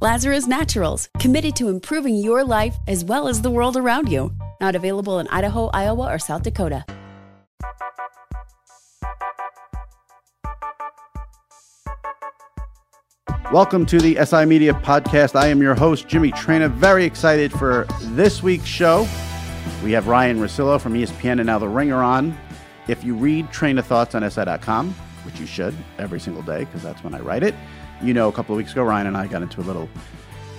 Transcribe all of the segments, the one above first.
Lazarus Naturals, committed to improving your life as well as the world around you. Not available in Idaho, Iowa, or South Dakota. Welcome to the SI Media Podcast. I am your host, Jimmy Traina. Very excited for this week's show. We have Ryan Russillo from ESPN and now The Ringer on. If you read Train of Thoughts on SI.com, which you should every single day because that's when I write it, you know a couple of weeks ago, Ryan and I got into a little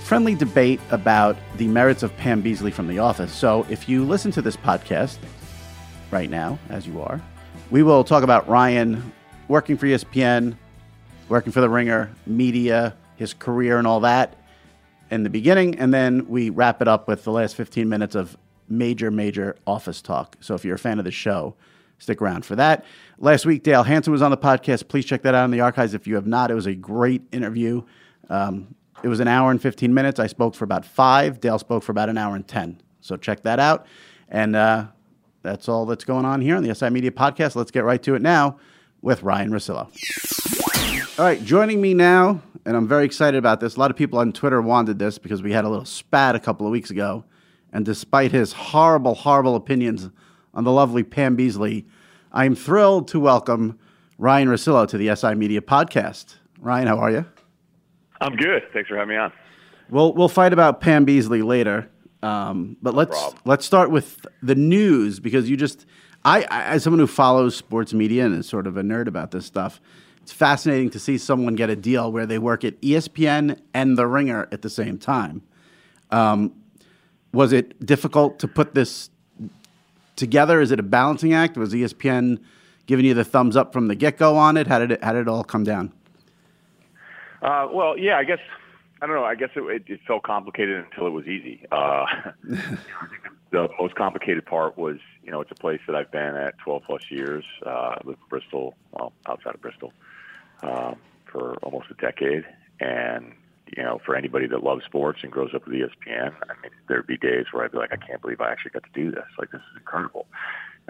friendly debate about the merits of Pam Beesly from The Office. So if you listen to this podcast right now, as you are, we will talk about Ryan working for ESPN, working for The Ringer, media, his career, and all that in the beginning. And then we wrap it up with the last 15 minutes of major, major office talk. So if you're a fan of the show, stick around for that. Last week, Dale Hansen was on the podcast. Please check that out in the archives if you have not. It was a great interview. Um, it was an hour and 15 minutes. I spoke for about five. Dale spoke for about an hour and 10. So check that out. And uh, that's all that's going on here on the SI Media Podcast. Let's get right to it now with Ryan Russillo. All right, joining me now, and I'm very excited about this. A lot of people on Twitter wanted this because we had a little spat a couple of weeks ago. And despite his horrible, horrible opinions on the lovely Pam Beesly, I'm thrilled to welcome Ryan Russillo to the SI Media Podcast. Ryan, how are you? I'm good. Thanks for having me on. We'll we'll fight about Pam Beesly later, um, but let's problem. let's start with the news because you just I, I as someone who follows sports media and is sort of a nerd about this stuff, it's fascinating to see someone get a deal where they work at ESPN and The Ringer at the same time. Um, was it difficult to put this together? Is it a balancing act? Was ESPN giving you the thumbs up from the get go on it? How did it how did it all come down? Uh, well, yeah, I guess I don't know. I guess it, it, it felt complicated until it was easy. Uh, the most complicated part was, you know, it's a place that I've been at 12 plus years. Uh, I in Bristol, well, outside of Bristol, um, for almost a decade, and you know, for anybody that loves sports and grows up with ESPN, I mean, there'd be days where I'd be like, I can't believe I actually got to do this. Like, this is incredible.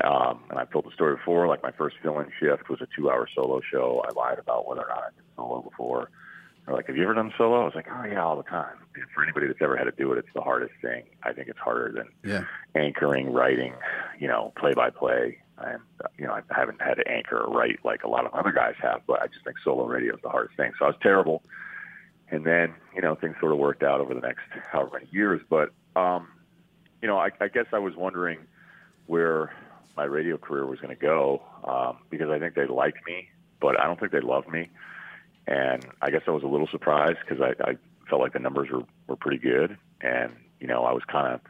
Um, and I've told the story before. Like, my first fill-in shift was a two-hour solo show. I lied about whether or not I did solo before. They're like, have you ever done solo? I was like, oh yeah, all the time. And for anybody that's ever had to do it, it's the hardest thing. I think it's harder than Yeah. anchoring, writing, you know, play by play. And uh, you know, I haven't had to anchor or write like a lot of other guys have, but I just think solo radio is the hardest thing. So I was terrible. And then, you know, things sort of worked out over the next however many years. But um, you know, I, I guess I was wondering where my radio career was going to go um, because I think they liked me, but I don't think they loved me. And I guess I was a little surprised because I, I felt like the numbers were, were pretty good. And, you know, I was kind of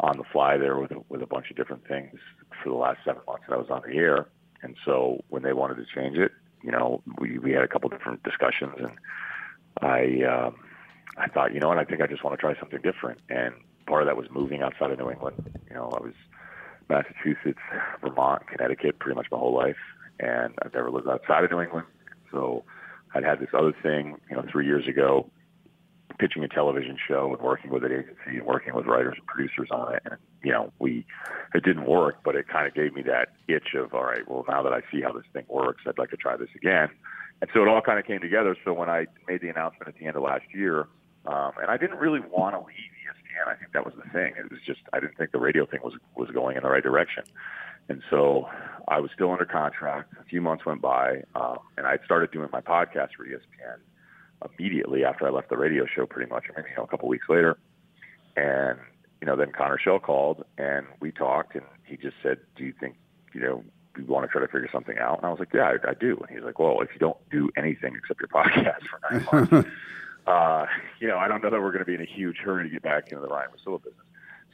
on the fly there with with a bunch of different things for the last seven months that I was on the air. And so when they wanted to change it, you know, we we had a couple different discussions, and I um, I thought, you know what, I think I just want to try something different. And part of that was moving outside of New England. You know, I was Massachusetts, Vermont, Connecticut pretty much my whole life, and I've never lived outside of New England. So I'd had this other thing, you know, three years ago, pitching a television show and working with an agency and working with writers and producers on it. And, you know, we, it didn't work, but it kind of gave me that itch of, all right, well, now that I see how this thing works, I'd like to try this again. And so it all kind of came together. So when I made the announcement at the end of last year, um, and I didn't really want to leave ESPN. I think that was the thing. It was just I didn't think the radio thing was was going in the right direction. And so I was still under contract. A few months went by, um, and I started doing my podcast for ESPN immediately after I left the radio show, pretty much, or maybe you know, a couple weeks later. And you know, then Connor Schell called, and we talked, and he just said, "Do you think you know you want to try to figure something out?" And I was like, "Yeah, I, I do." And he's like, "Well, if you don't do anything except your podcast for nine months." uh, you know, I don't know that we're going to be in a huge hurry to get back into the Ryan Russillo business.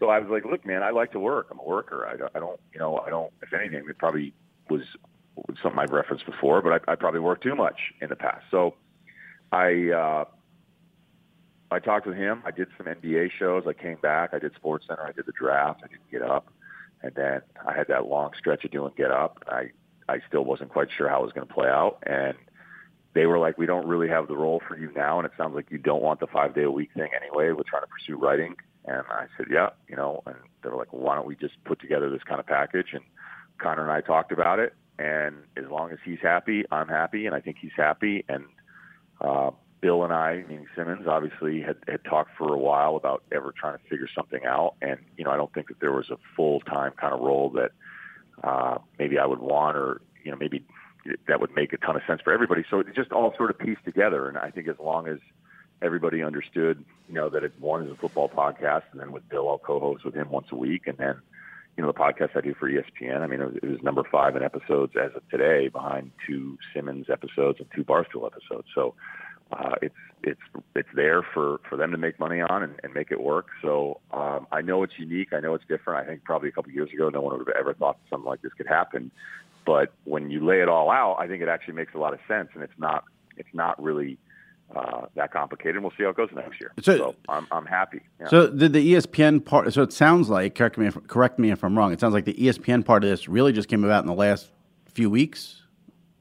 So I was like, look, man, I like to work. I'm a worker. I don't, I don't you know, I don't, if anything, it probably was, was something I've referenced before, but I, I probably worked too much in the past. So I, uh, I talked with him. I did some NBA shows. I came back. I did Sports Center. I did the draft. I didn't Get Up, and then I had that long stretch of doing Get Up. I I still wasn't quite sure how it was going to play out, and they were like, we don't really have the role for you now, and it sounds like you don't want the five day a week thing anyway. We're trying to pursue writing, and I said, yeah, you know, and they were like, well, why don't we just put together this kind of package? And Connor and I talked about it, and as long as he's happy, I'm happy, and I think he's happy. And uh, Bill and I, meaning Simmons, obviously had, had talked for a while about ever trying to figure something out. And you know, I don't think that there was a full time kind of role that uh, maybe I would want, or you know, maybe that would make a ton of sense for everybody. So it just all sort of pieced together. And I think as long as everybody understood, you know, that it one is a football podcast, and then with Bill, I'll co-host with him once a week, and then you know the podcast I do for ESPN. I mean, it was, it was number five in episodes as of today, behind two Simmons episodes and two Barstool episodes. So uh, it's it's it's there for for them to make money on and, and make it work. So um, I know it's unique. I know it's different. I think probably a couple of years ago, no one would have ever thought something like this could happen. But when you lay it all out, I think it actually makes a lot of sense, and it's not it's not really uh, that complicated. And we'll see how it goes next year. So, so I'm I'm happy. Yeah. So did the ESPN part? So it sounds like correct me if, correct me if I'm wrong. It sounds like the ESPN part of this really just came about in the last few weeks.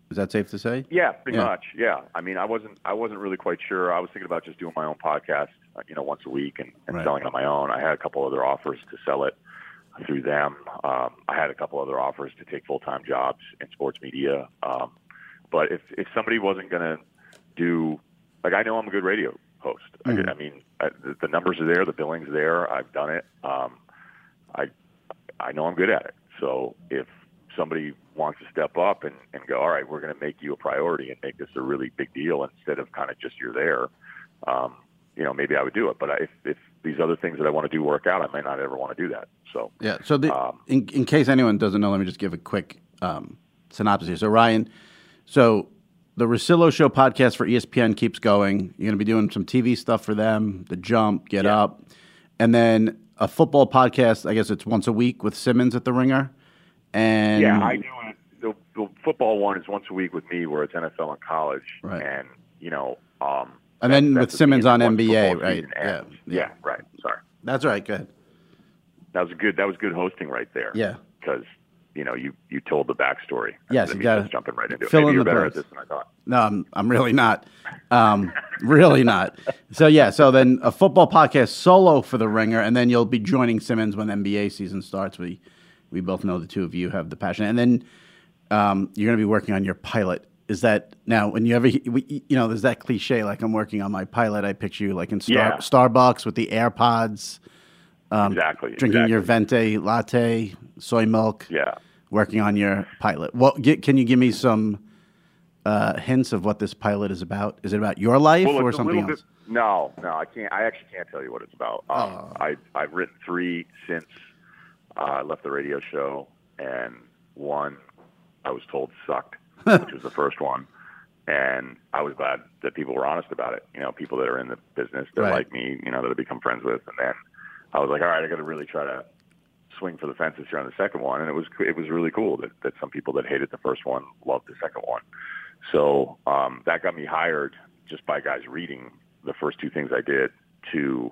Is that safe to say? Yeah, pretty yeah. much. Yeah. I mean, I wasn't I wasn't really quite sure. I was thinking about just doing my own podcast, uh, you know, once a week and, and right. selling on my own. I had a couple other offers to sell it through them. Um, I had a couple other offers to take full time jobs in sports media. Um, but if if somebody wasn't going to do like I know I'm a good radio host. Mm-hmm. I, I mean, I, the, the numbers are there, the billings there. I've done it. Um, I I know I'm good at it. So if somebody wants to step up and, and go, all right, we're going to make you a priority and make this a really big deal instead of kind of just you're there. Um, you know, maybe I would do it. But if, if these other things that I want to do work out, I may not ever want to do that. So yeah. So the, um, in in case anyone doesn't know, let me just give a quick um, synopsis here. So Ryan, so the Russillo Show podcast for ESPN keeps going. You're going to be doing some TV stuff for them, The Jump, Get yeah. Up, and then a football podcast. I guess it's once a week with Simmons at the Ringer. And yeah, I do it. The, the football one is once a week with me, where it's NFL and college, right. and you know. Um, and then with Simmons on NBA, right? Yeah, yeah, right. Sorry. That's right. Good. That was good. That was good hosting right there. Yeah. Because you know you you told the backstory. Yes, you got jumping right into fill it. Maybe you're the better birds. at this than I thought. No, I'm I'm really not. Um, really not. So yeah. So then a football podcast solo for the Ringer, and then you'll be joining Simmons when NBA season starts. We we both know the two of you have the passion, and then um, you're going to be working on your pilot. Is that now when you ever you know there's that cliche like I'm working on my pilot I picture you like in Star, yeah. Starbucks with the AirPods um, exactly drinking exactly. your venti latte soy milk yeah. working on your pilot. What get, can you give me some uh, hints of what this pilot is about? Is it about your life well, or something else? bit, no no I can't I actually can't tell you what it's about. Um, oh. I I've written three since uh, I left the radio show and one I was told sucked which was the first one. And I was glad that people were honest about it. You know, people that are in the business that right. like me, you know, that I become friends with. And then I was like, all right, I got to really try to swing for the fences here on the second one, and it was it was really cool that that some people that hated the first one loved the second one. So um, that got me hired just by guys reading the first two things I did to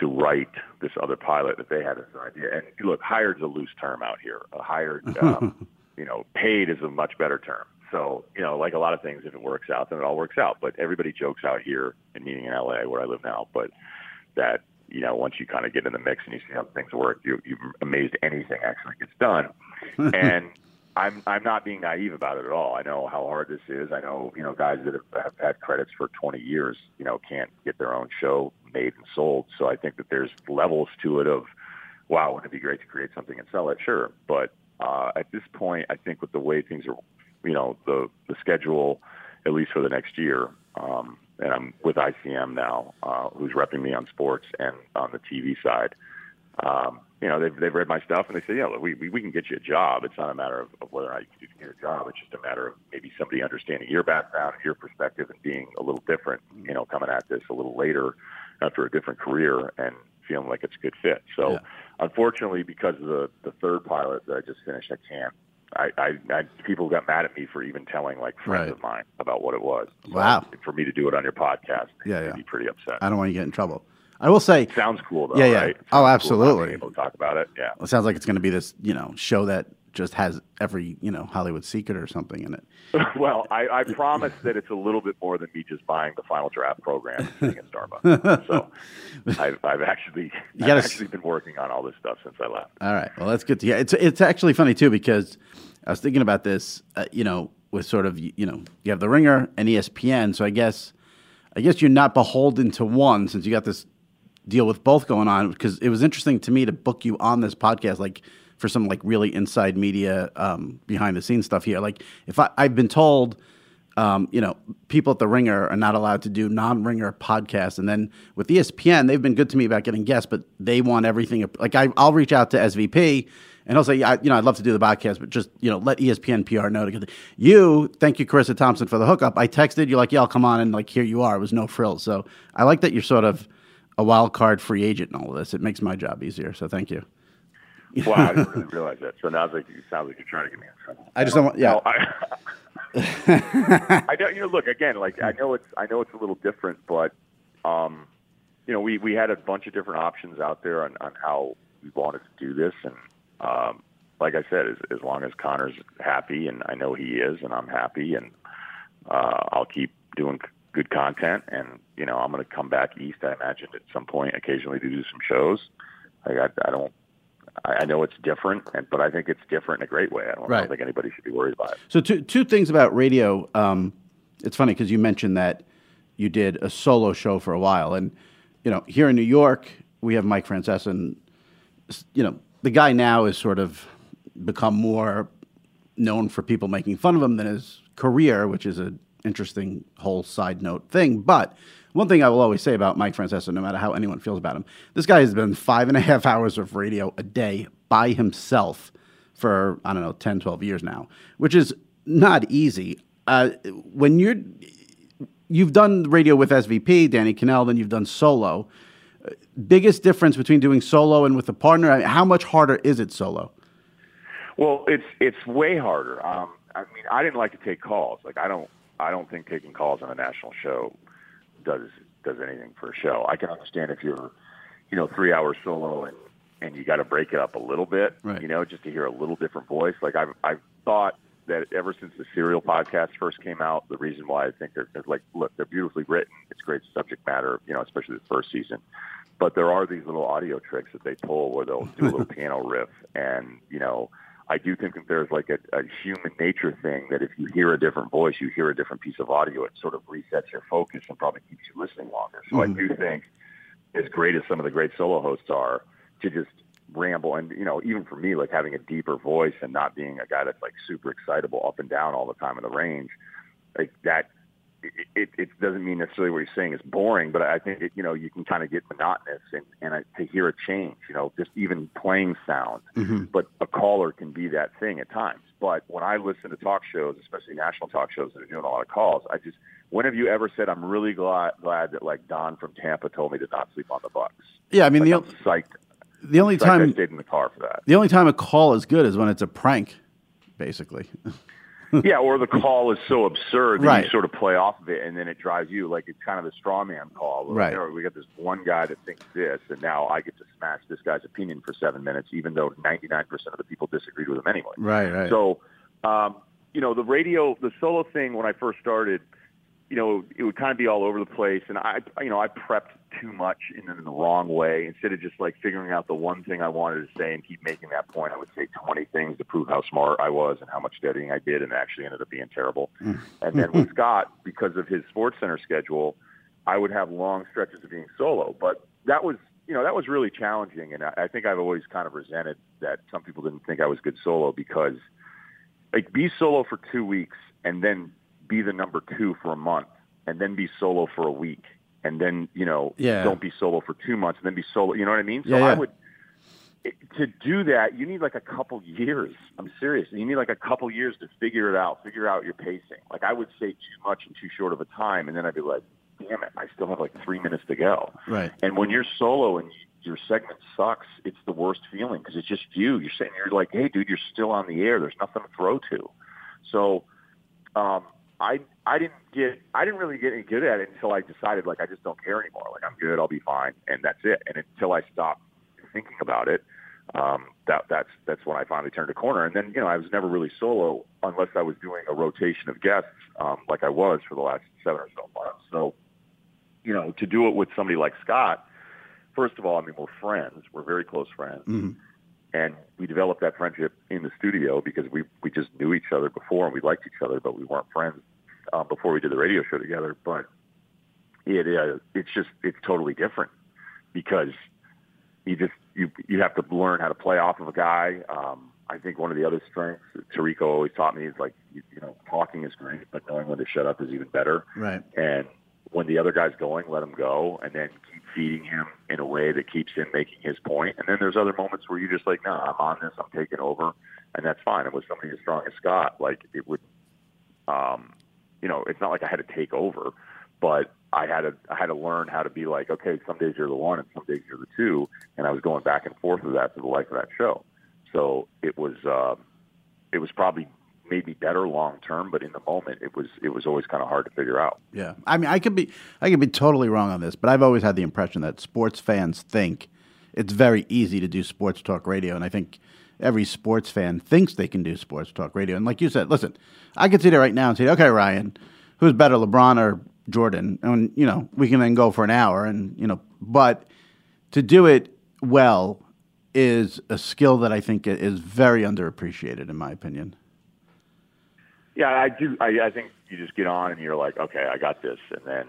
to write this other pilot that they had as an idea. And look, hired is a loose term out here. A hired, um, you know, paid is a much better term. So, you know, like a lot of things, if it works out, then it all works out. But everybody jokes out here, and meaning in LA, where I live now, but that you know, once you kind of get in the mix and you see how things work, you, you're amazed anything actually gets done. and I'm I'm not being naive about it at all. I know how hard this is. I know you know guys that have, have had credits for 20 years, you know, can't get their own show made and sold. So I think that there's levels to it of, wow, wouldn't it be great to create something and sell it? Sure, but uh, at this point, I think with the way things are, you know, the the schedule, at least for the next year, um, and I'm with ICM now, uh, who's repping me on sports and on the TV side. Um, you know, they've, they've read my stuff and they say, yeah, look, we, we, we can get you a job. It's not a matter of, of whether or not you can get a job. It's just a matter of maybe somebody understanding your background, your perspective, and being a little different, you know, coming at this a little later after a different career and feeling like it's a good fit. So, yeah. unfortunately, because of the, the third pilot that I just finished, I can't. I, I, I people got mad at me for even telling like friends right. of mine about what it was. So wow! For me to do it on your podcast, yeah, yeah, be pretty upset. I don't want you to get in trouble. I will say, sounds cool though. Yeah, yeah. Right? Oh, absolutely. Cool able to talk about it. Yeah. Well, it sounds like it's going to be this, you know, show that just has every, you know, Hollywood secret or something in it. well, I, I promise that it's a little bit more than me just buying the final draft program at Starbucks. so I've, I've actually, I've actually been working on all this stuff since I left. All right. Well, that's good to hear. It's it's actually funny too because I was thinking about this. Uh, you know, with sort of you know you have the Ringer and ESPN, so I guess I guess you're not beholden to one since you got this deal with both going on because it was interesting to me to book you on this podcast, like for some like really inside media, um, behind the scenes stuff here. Like if I, I've been told, um, you know, people at the Ringer are not allowed to do non-Ringer podcasts, and then with ESPN, they've been good to me about getting guests, but they want everything. Like I, I'll reach out to SVP. And I'll say, yeah, you know, I'd love to do the podcast, but just, you know, let ESPN PR know to get the, you. Thank you, Charissa Thompson, for the hookup. I texted you like, yeah, I'll come on, and like here you are. It was no frills. So I like that you're sort of a wild card free agent in all of this. It makes my job easier. So thank you. wow, I didn't really realize that. So now it's like it sounds like you're trying to get me in trouble. I just don't want. Yeah. No, I, I don't. You know, look again. Like I know it's. I know it's a little different, but um, you know, we we had a bunch of different options out there on on how we wanted to do this, and um, like I said, as as long as Connor's happy, and I know he is, and I'm happy, and uh, I'll keep doing good content, and you know I'm going to come back east. I imagine at some point, occasionally to do some shows. Like I, I don't. I know it's different, and, but I think it's different in a great way. I don't, right. I don't think anybody should be worried about it. So two two things about radio. Um, it's funny because you mentioned that you did a solo show for a while, and you know here in New York we have Mike Francesa, and you know the guy now is sort of become more known for people making fun of him than his career, which is an interesting whole side note thing. But one thing I will always say about Mike Francesa, no matter how anyone feels about him, this guy has been five and a half hours of radio a day by himself for, I don't know, 10, 12 years now, which is not easy. Uh, when you're, you've done radio with SVP, Danny Kanell, then you've done solo. biggest difference between doing solo and with a partner, I mean, how much harder is it solo? Well, it's it's way harder. Um, I mean, I didn't like to take calls. Like I don't I don't think taking calls on a national show does does anything for a show. I can understand if you're, you know, three hours solo and and you got to break it up a little bit, right. you know, just to hear a little different voice. Like I've I've thought that ever since the serial podcast first came out, the reason why I think they're, they're like, look, they're beautifully written. It's great subject matter, you know, especially the first season. But there are these little audio tricks that they pull where they'll do a little piano riff and, you know, I do think that there's like a, a human nature thing that if you hear a different voice, you hear a different piece of audio, it sort of resets your focus and probably keeps you listening longer. So mm-hmm. I do think, as great as some of the great solo hosts are, to just ramble and you know even for me like having a deeper voice and not being a guy that's like super excitable up and down all the time in the range like that it, it doesn't mean necessarily what you're saying is boring, but I think it, you know you can kind of get monotonous and, and I, to hear a change, you know, just even playing sound. Mm-hmm. But a caller can be that thing at times. But when I listen to talk shows, especially national talk shows that are doing a lot of calls, I just when have you ever said, "I'm really glad glad that like Don from Tampa told me to not sleep on the Bucks"? Yeah, I mean Like, the I'm psyched. the only psyched I time stayed in the car for that. the only time a call is good is when it's a prank, basically. yeah, or the call is so absurd that Right. you sort of play off of it, and then it drives you like it's kind of a straw man call. Right. you know, we got this one guy that thinks this, and now I get to smash this guy's opinion for seven minutes, even though 99% of the people disagreed with him anyway. Right, right. So, um, you know, the radio, the solo thing when I first started, you know, it would kind of be all over the place, and I, you know, I prepped too much in, in the wrong way. Instead of just like figuring out the one thing I wanted to say and keep making that point, I would say 20 things to prove how smart I was and how much studying I did, and actually ended up being terrible. Mm. and then with Scott, because of his Sports Center schedule, I would have long stretches of being solo, but that was. You know that was really challenging, and I I think I've always kind of resented that some people didn't think I was good solo because like be solo for two weeks and then be the number two for a month and then be solo for a week and then you know Yeah. don't be solo for two months and then be solo you know what i mean so Yeah, i would to do that you need like a couple years i'm serious you need like a couple years to figure it out figure out your pacing like i would say too much in too short of a time and then i'd be like damn it i still have like three minutes to go Right. and when you're solo and your segment sucks, it's the worst feeling because it's just you. You're saying you're like, hey, dude, you're still on the air. There's nothing to throw to. So, um, I I didn't get I didn't really get any good at it until I decided like I just don't care anymore. Like I'm good, I'll be fine, and that's it. And until I stopped thinking about it, um, that that's that's when I finally turned a corner. And then you know I was never really solo unless I was doing a rotation of guests, um, like I was for the last seven or so months. So, you know, to do it with somebody like Scott first of all, I mean, we're friends. We're very close friends. Mhm. And we developed that friendship in the studio because we, we just knew each other before and we liked each other, but we weren't friends um, before we did the radio show together. But it uh, it's just it's totally different because you just you you have to learn how to play off of a guy. Um, I think one of the other strengths that Tirico always taught me is like you, you know talking is great, but knowing when to shut up is even better Right. and when the other guy's going, let him go, and then keep feeding him in a way that keeps him making his point. And then there's other moments where you're just like, no, I'm on this, I'm taking over, and that's fine. And with somebody as strong as Scott, like it would, um, you know, it's not like I had to take over, but I had to I had to learn how to be like, okay, some days you're the one, and some days you're the two, and I was going back and forth with that for the life of that show. So it was uh, it was probably made me better long term, but in the moment, it was it was always kind of hard to figure out. Yeah, I mean, I could be, I could be totally wrong on this, but I've always had the impression that sports fans think it's very easy to do sports talk radio, and I think every sports fan thinks they can do sports talk radio. And like you said, listen, I could sit there right now and say, okay, Ryan, who's better, LeBron or Jordan? And you know, we can then go for an hour, and you know, but to do it well is a skill that I think is very underappreciated, in my opinion. Yeah, I do. I, I think you just get on and you're like, okay, I got this, and then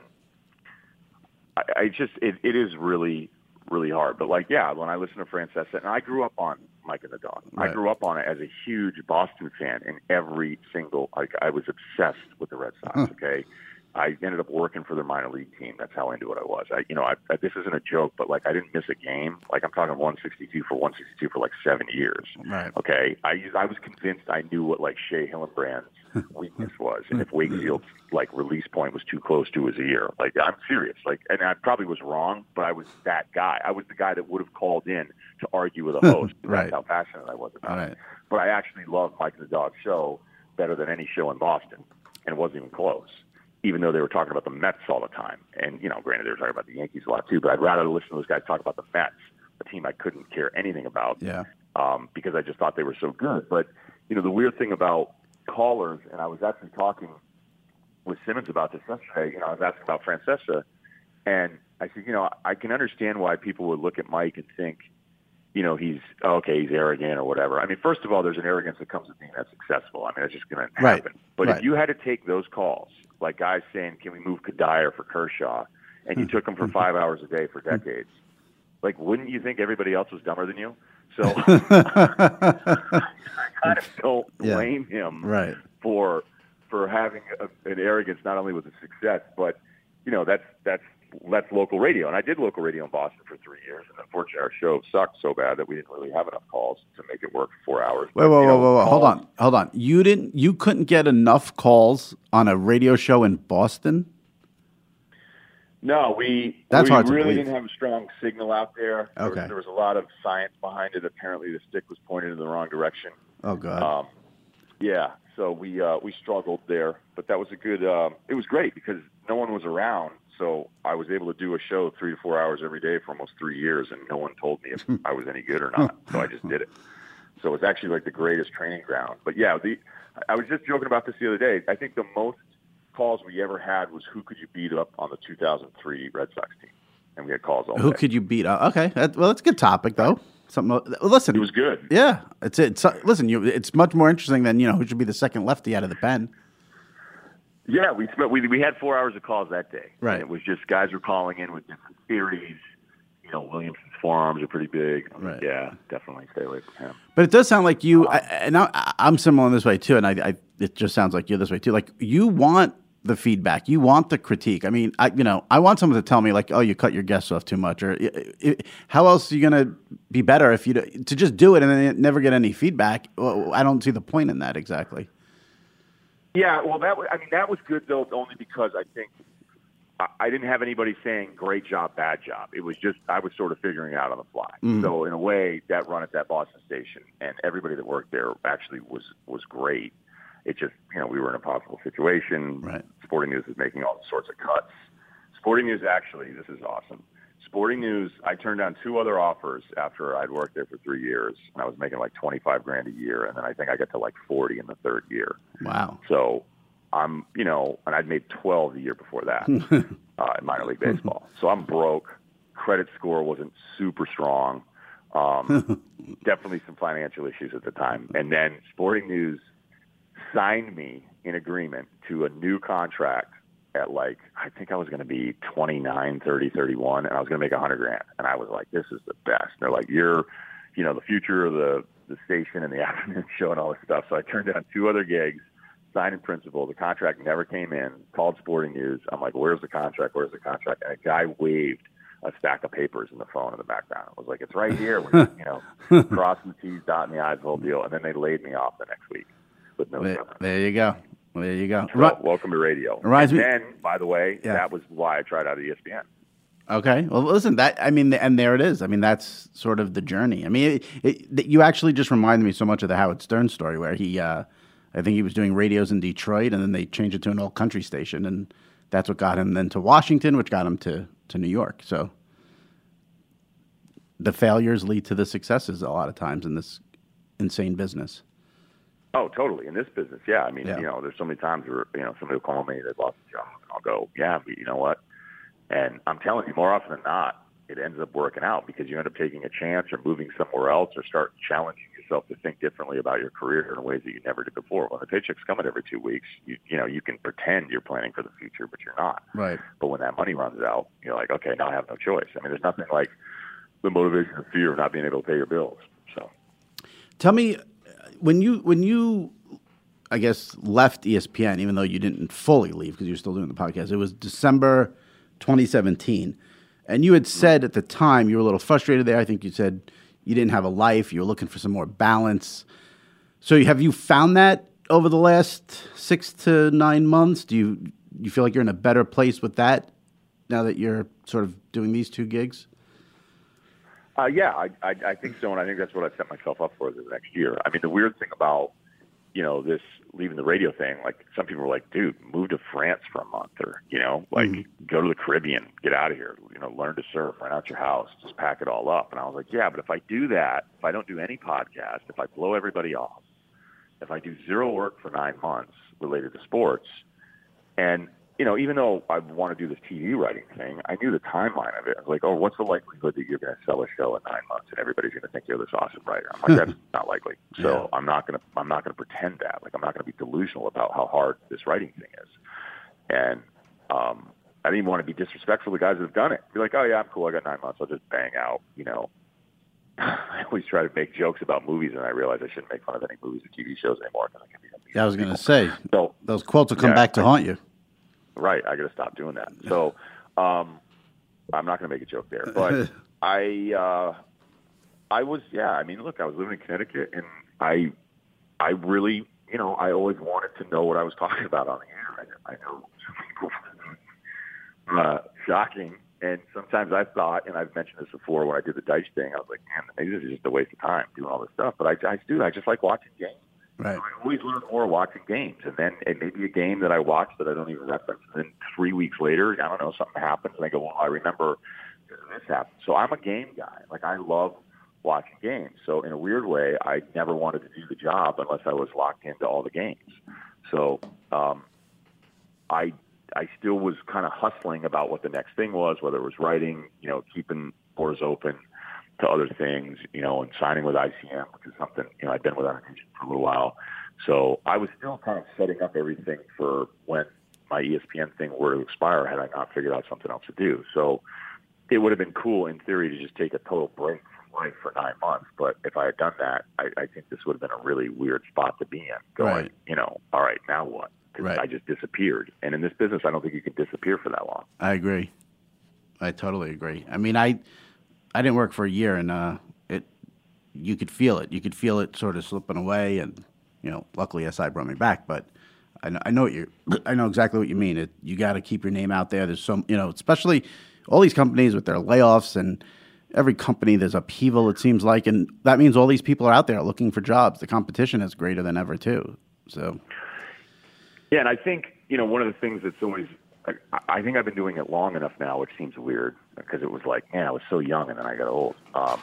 I, I just it, it is really really hard. But like, yeah, when I listen to Francesa, and I grew up on Mike and the Dog. Right. I grew up on it as a huge Boston fan, and every single like I was obsessed with the Red Sox. Okay. I ended up working for their minor league team. That's how into it I was. I, you know, I, I, this isn't a joke, but like I didn't miss a game. Like I'm talking 162 for 162 for like seven years. Right. Okay. I I was convinced I knew what like Shea Hillenbrand's weakness was, and if Wakefield's like release point was too close to his ear. Like I'm serious. Like, and I probably was wrong, but I was that guy. I was the guy that would have called in to argue with a host. Right. That's how passionate I was about Right. it. But I actually loved Mike and the Dog show better than any show in Boston, and it wasn't even close. Even though they were talking about the Mets all the time, and you know, granted they were talking about the Yankees a lot too, but I'd rather listen to those guys talk about the Mets, a team I couldn't care anything about Yeah. um, because I just thought they were so good. But you know, the weird thing about callers, and I was actually talking with Simmons about this yesterday. You know, I was asking about Francesa, and I said, you know, I can understand why people would look at Mike and think, you know, he's okay, he's arrogant or whatever. I mean, first of all, there's an arrogance that comes with being that successful. I mean, it's just going to Right. happen. But Right. if you had to take those calls, like guys saying, "Can we move Kadire for Kershaw?" and you took him for five hours a day for decades, like, wouldn't you think everybody else was dumber than you? So I kind of don't Yeah. blame him Right. for for having a, an arrogance not only with the success, but you know that's that's that's local radio. And I did local radio in Boston for three years, and unfortunately our show sucked so bad that we didn't really have enough calls to make it work for four hours. Wait, But, whoa, you whoa, know, whoa, whoa! Hold on, hold on. You didn't, you couldn't get enough calls on a radio show in Boston. No, we That's we hard to really believe. didn't have a strong signal out there. There, Okay. was, there was a lot of science behind it. Apparently, the stick was pointed in the wrong direction. Oh god. Um, yeah, so we uh, we struggled there, but that was a good. Um, it was great because no one was around, so I was able to do a show three to four hours every day for almost three years, and no one told me if I was any good or not. So I just did it. So it was actually like the greatest training ground. But yeah, the I was just joking about this the other day. I think the most calls we ever had was who could you beat up on the 2003 Red Sox team, and we had calls all Who day. could you beat? up? okay, that, well, that's a good topic though. Something. Listen, It was good. Yeah, it's it's listen. You, it's much more interesting than you know who should be the second lefty out of the pen. Yeah, we spent we we had four hours of calls that day. Right. And it was just guys were calling in with different theories. You know, Williamson's forearms are pretty big. I'm like, Right. Yeah, definitely stay away from him. But it does sound like you, um, I, and I, I'm similar in this way too. And I, I, it just sounds like you're this way too. Like you want the feedback, you want the critique. I mean, I, you know, I want someone to tell me like, oh, you cut your guests off too much, or how else are you gonna be better if you do- to just do it and then never get any feedback? Well, I don't see the point in that exactly. Yeah, well, that wa- I mean that was good though, only because I think I, I didn't have anybody saying great job, bad job. It was just I was sort of figuring it out on the fly. Mm-hmm. So in a way, that run at that Boston station and everybody that worked there actually was was great. It just you know we were in a possible situation. Right. Sporting News was making all sorts of cuts. Sporting News actually, this is awesome. Sporting News, I turned down two other offers after I'd worked there for three years, and I was making like twenty five grand a year, and then I think I got to like forty in the third year. Wow. So I'm, you know, and I'd made 12 the year before that uh, in minor league baseball. So I'm broke. Credit score wasn't super strong. Um, definitely some financial issues at the time. And then Sporting News signed me in agreement to a new contract at like I think I was going to be 29, 30, 31 and I was going to make 100 grand. And I was like this is the best. They're like you're you know the future of the the station and the afternoon show and all this stuff. So I turned down two other gigs, signed in principle. The contract never came in. Called Sporting News. I'm like, "Where's the contract? Where's the contract?" And a guy waved a stack of papers in the phone in the background. I was like, "It's right here." We're, you know, crossing the T's, dotting the I's, whole deal. And then they laid me off the next week with no There, there you go. There you go. So, welcome to radio. Reminds and me- then, by the way, Yeah. that was why I tried out ESPN. Okay. Well, listen, that I mean, and there it is. I mean, that's sort of the journey. I mean, it, it, you actually just reminded me so much of the Howard Stern story, where he, uh, I think he was doing radios in Detroit, and then they changed it to an old country station, and that's what got him then to Washington, which got him to to New York. So the failures lead to the successes a lot of times in this insane business. Oh, totally. In this business, yeah. I mean, Yeah. you know, there's so many times where you know somebody will call me, they've lost a job, and I'll go, yeah, but you know what? And I'm telling you, more often than not, it ends up working out because you end up taking a chance or moving somewhere else or start challenging yourself to think differently about your career in ways that you never did before. When the paycheck's coming every two weeks, you you know you can pretend you're planning for the future, but you're not. Right. But when that money runs out, you're like, okay, now I have no choice. I mean, there's nothing like the motivation of fear of not being able to pay your bills. So. Tell me, when you when you, I guess, left ESPN, even though you didn't fully leave because you were still doing the podcast, it was December 2017, and you had said at the time you were a little frustrated there. I think you said you didn't have a life, you were looking for some more balance. So have you found that over the last six to nine months? Do you you feel like you're in a better place with that now that you're sort of doing these two gigs? Uh, yeah, I, I, I think so, and I think that's what I set myself up for the next year. I mean, the weird thing about you know this leaving the radio thing, like some people were like, "Dude, move to France for a month, or you know, like go to the Caribbean, get out of here, you know, learn to surf, rent out your house, just pack it all up." And I was like, "Yeah, but if I do that, if I don't do any podcast, if I blow everybody off, if I do zero work for nine months related to sports, and you know, even though I want to do this TV writing thing, I knew the timeline of it. I was like, oh, what's the likelihood that you're going to sell a show in nine months and everybody's going to think you're this awesome writer? I'm like, that's not likely. So I'm not going to, I'm not going to pretend that. Like, I'm not going to be delusional about how hard this writing thing is. And um, I didn't even want to be disrespectful to the guys that have done it. Be like, oh yeah, I'm cool. I got nine months. I'll just bang out. You know, I always try to make jokes about movies, and I realize I shouldn't make fun of any movies or TV shows anymore because I can be. Yeah, I was going to say So those quotes will come Yeah, back to I- haunt you. Right, I got to stop doing that. So, um, I'm not going to make a joke there, but I, uh, I was, yeah. I mean, look, I was living in Connecticut, and I, I really, you know, I always wanted to know what I was talking about on the air. I, I know some people uh, shocking. And sometimes I thought, and I've mentioned this before when I did the dice thing, I was like, man, maybe this is just a waste of time doing all this stuff. But I, I do. I just like watching games. Right. I always learn more watching games, and then it may be a game that I watch that I don't even reference. And then three weeks later, I don't know, something happens, and I go, well, I remember this happened. So I'm a game guy. Like I love watching games. So in a weird way, I never wanted to do the job unless I was locked into all the games. So um, I I still was kind of hustling about what the next thing was, whether it was writing, you know, keeping doors open to other things, you know, and signing with ICM, which is something, you know, I'd been with agent for a little while. So I was still kind of setting up everything for when my ESPN thing were to expire had I not figured out something else to do. So it would have been cool in theory to just take a total break from life for nine months. But if I had done that, I, I think this would have been a really weird spot to be in. Going, Right. you know, all right, now what? Right. I just disappeared. And in this business, I don't think you can disappear for that long. I agree. I totally agree. I mean, I I didn't work for a year, and uh, it you could feel it. You could feel it sort of slipping away, and you know, luckily SI brought me back. But I know, I know what you I know exactly what you mean. It, you got to keep your name out there. There's some, you know, especially all these companies with their layoffs and every company there's upheaval. It seems like, and that means all these people are out there looking for jobs. The competition is greater than ever too. So Yeah, and I think you know one of the things that's always I, I think I've been doing it long enough now, which seems weird because it was like, man, I was so young and then I got old. Um,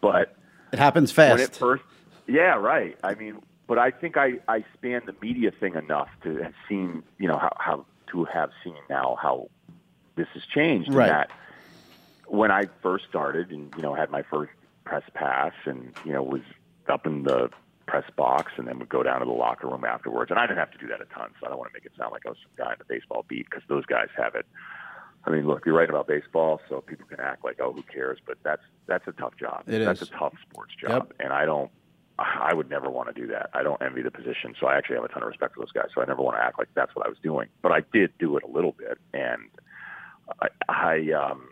but it happens when it fast. first, yeah, right. I mean, but I think I I span the media thing enough to have seen you know how, how to have seen now how this has changed. and Right. that when I first started and you know had my first press pass and you know was up in the press box and then would go down to the locker room afterwards. And I didn't have to do that a ton, so I don't want to make it sound like I was some guy in the baseball beat because those guys have it. I mean, look, you're writing about baseball, so people can act like, oh, who cares? But that's that's a tough job. It that's is. a tough sports job, and I don't. I would never want to do that. I don't envy the position, so I actually have a ton of respect for those guys. So I never want to act like that's what I was doing, but I did do it a little bit, and I, I um,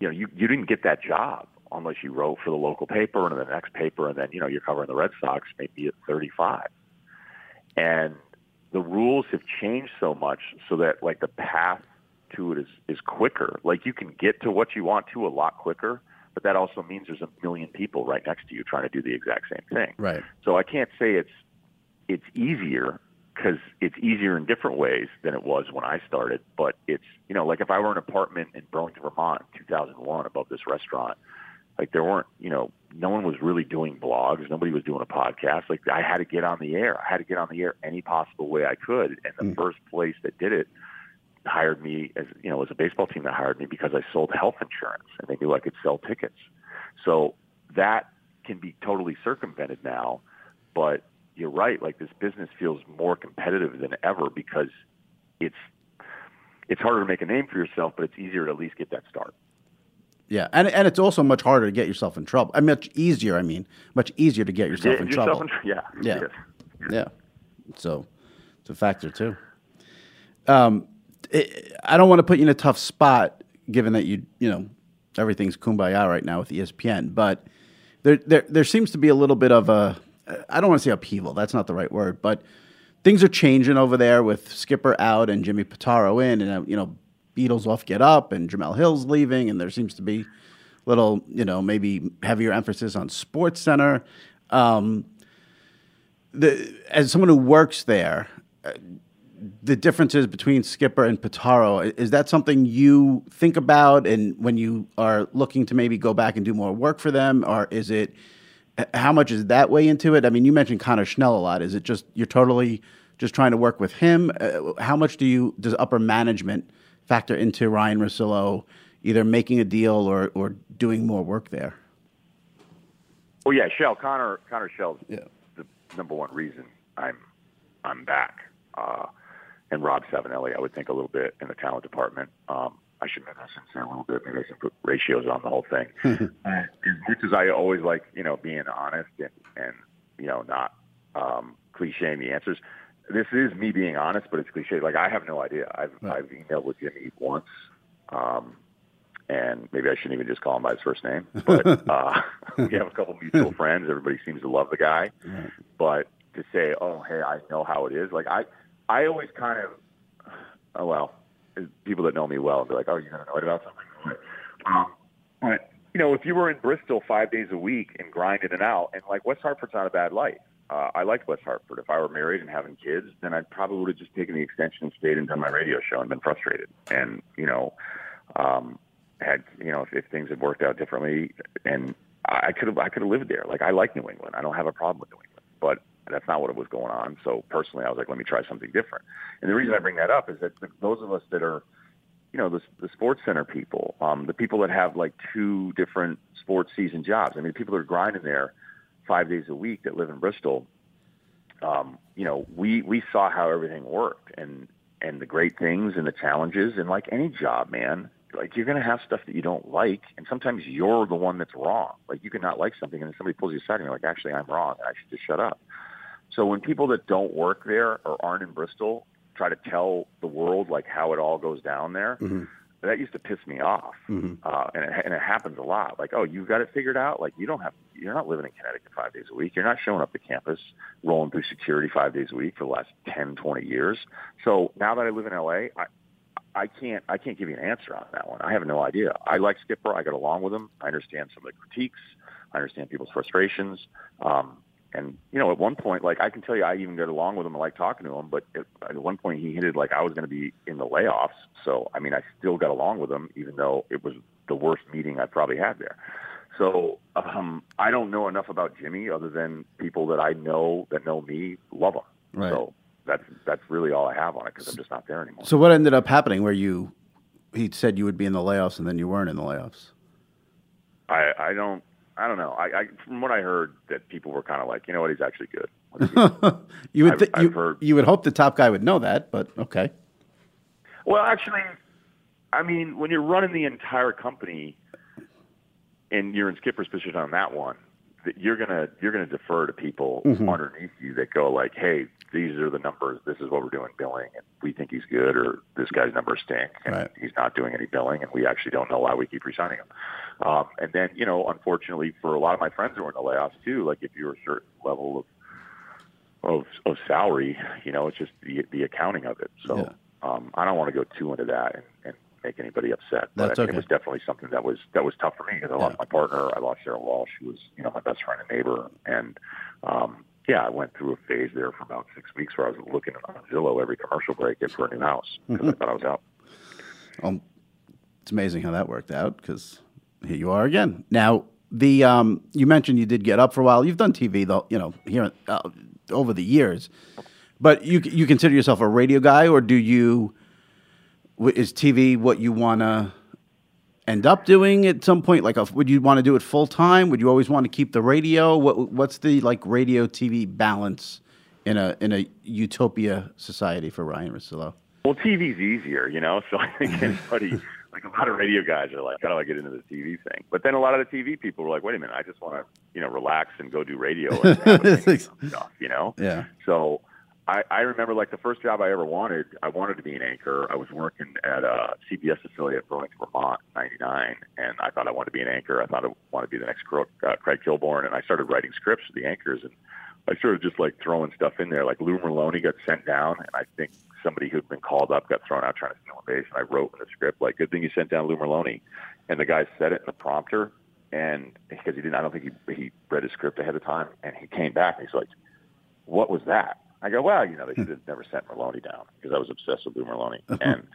you know, you you didn't get that job unless you wrote for the local paper and the next paper, and then you know you're covering the Red Sox maybe at 35. And the rules have changed so much so that like the path to it is is quicker. Like you can get to what you want to a lot quicker, but that also means there's a million people right next to you trying to do the exact same thing. Right. So I can't say it's it's easier because it's easier in different ways than it was when I started. But it's you know like if I were in an apartment in Burlington, Vermont, in 2001, above this restaurant, like there weren't you know no one was really doing blogs, nobody was doing a podcast. Like I had to get on the air. I had to get on the air any possible way I could, and the mm. first place that did it hired me as you know as a baseball team that hired me because I sold health insurance and they knew I could sell tickets. So that can be totally circumvented now, but you're right. Like this business feels more competitive than ever because it's it's harder to make a name for yourself, but it's easier to at least get that start. Yeah, and and it's also much harder to get yourself in trouble. I mean, much easier. I mean, much easier to get yourself in yourself trouble. in yeah, Yeah. yes. Yeah, so it's a factor too. Um, I don't want to put you in a tough spot, given that you you know everything's kumbaya right now with ESPN, but there there there seems to be a little bit of a I don't want to say upheaval. That's not the right word, but things are changing over there with Skipper out and Jimmy Pitaro in, and uh, you know Beadle's off Get Up and Jemele Hill's leaving, and there seems to be little you know maybe heavier emphasis on Sports Center. Um, the as someone who works there, uh, the differences between Skipper and Pitaro is that something you think about, and when you are looking to maybe go back and do more work for them, or is it how much is that way into it? I mean, you mentioned Connor Schell a lot. Is it just you're totally just trying to work with him? Uh, how much do you does upper management factor into Ryan Russillo either making a deal or or doing more work there? Oh yeah, Schell Connor Connor Schell's Yeah. the number one reason I'm I'm back. Uh, and Rob Savinelli, I would think a little bit in the talent department. Um, I should shouldn't say a little bit. Maybe I should put ratios on the whole thing. uh, as much as I always like, you know, being honest and, and you know, not um, clichéing the answers. This is me being honest, but it's cliche. Like I have no idea. I've I've emailed with Jimmy once. Um, and maybe I shouldn't even just call him by his first name. But uh, we have a couple mutual friends. Everybody seems to love the guy. But to say, "Oh, hey, I know how it is," like I, I always kind of, oh well, people that know me well be like, "Oh, you're it about something." Um, but you know, if you were in Bristol five days a week and grinding it out, and like West Hartford's not a bad life. Uh, I liked West Hartford. If I were married and having kids, then I probably would have just taken the extension and stayed and done my radio show and been frustrated. And you know, um, had you know, if, if things had worked out differently, and I could have, I could have lived there. Like I like New England. I don't have a problem with New England, but that's not what was going on. So personally, I was like, let me try something different. And the reason I bring that up is that those of us that are, you know, the, the sports center people, um, the people that have like two different sports season jobs. I mean, people that are grinding there five days a week that live in Bristol. Um, you know, we we saw how everything worked and and the great things and the challenges and like any job, man. Like you're gonna have stuff that you don't like, and sometimes you're the one that's wrong. Like you can not like something, and then somebody pulls you aside, and you're like, actually, I'm wrong. I should just shut up. So when people that don't work there or aren't in Bristol try to tell the world like how it all goes down there, mm-hmm. that used to piss me off. Mm-hmm. Uh, and, it, and it happens a lot. Like, oh, you've got it figured out. Like you don't have, you're not living in Connecticut five days a week. You're not showing up to campus, rolling through security five days a week for the last 10, 20 years. So now that I live in LA, I, I can't I can't give you an answer on that one. I have no idea. I like Skipper. I get along with him. I understand some of the critiques. I understand people's frustrations. Um, and you know, at one point, like I can tell you, I even got along with him. I like talking to him, but at, at one point, he hinted like I was going to be in the layoffs. So I mean, I still got along with him, even though it was the worst meeting I probably had there. So um, I don't know enough about Jimmy other than people that I know that know me love him. Right. So that's that's really all I have on it because I'm just not there anymore. So what ended up happening? Where you he said you would be in the layoffs and then you weren't in the layoffs. I I don't I don't know. I, I from what I heard, that people were kind of like, you know what, he's actually good. you would th- I've, you, heard, you would hope the top guy would know that, but okay. Well, actually, I mean, when you're running the entire company and you're in skipper's position on that one, you're gonna you're gonna defer to people mm-hmm. underneath you that go like, hey, these are the numbers. This is what we're doing billing, and we think he's good, or this guy's numbers stink, and right. he's not doing any billing, and we actually don't know why we keep resigning him. Um, and then, you know, unfortunately for a lot of my friends who are in the layoffs too, like if you're a certain level of of, of salary, you know, it's just the the accounting of it. So yeah. um, I don't want to go too into that and, make anybody upset. But That's I mean, okay. it was definitely something that was that was tough for me because I yeah. lost my partner. I lost Cheryl Walsh, who was you know my best friend and neighbor, and um, yeah, I went through a phase there for about six weeks where I was looking on Zillow every commercial break in for a new house because mm-hmm. I thought I was out. Um, it's amazing how that worked out because here you are again. Now, the um, you mentioned you did get up for a while. You've done TV though, you know, here uh, over the years. But you you consider yourself a radio guy, or do you is TV what you want to end up doing at some point? Like, a, would you want to do it full time? Would you always want to keep the radio? What what's the like radio TV balance in a in a utopia society for Ryan Russillo? Well, TV's easier, you know. So I think anybody like a lot of radio guys are like, how do I get into the TV thing? But then a lot of the TV people were like, wait a minute, I just want to, you know, relax and go do radio and stuff, you know? Yeah. So I, I remember like the first job I ever wanted, I wanted to be an anchor. I was working at a CBS affiliate Burlington, Vermont, 99, and I thought I wanted to be an anchor. I thought I wanted to be the next uh, Craig Kilborn, and I started writing scripts for the anchors, and I started just like throwing stuff in there. Like Lou Merloni got sent down, and I think somebody who'd been called up got thrown out trying to steal a base, and I wrote in the script like, "Good thing you sent down Lou Merloni," and the guy said it in the prompter, and because he didn't, I don't think he he read his script ahead of time, and he came back and he's like, "What was that?" I go, "Well, you know, they should have never sent Merloni down because I was obsessed with Lou Merloni," and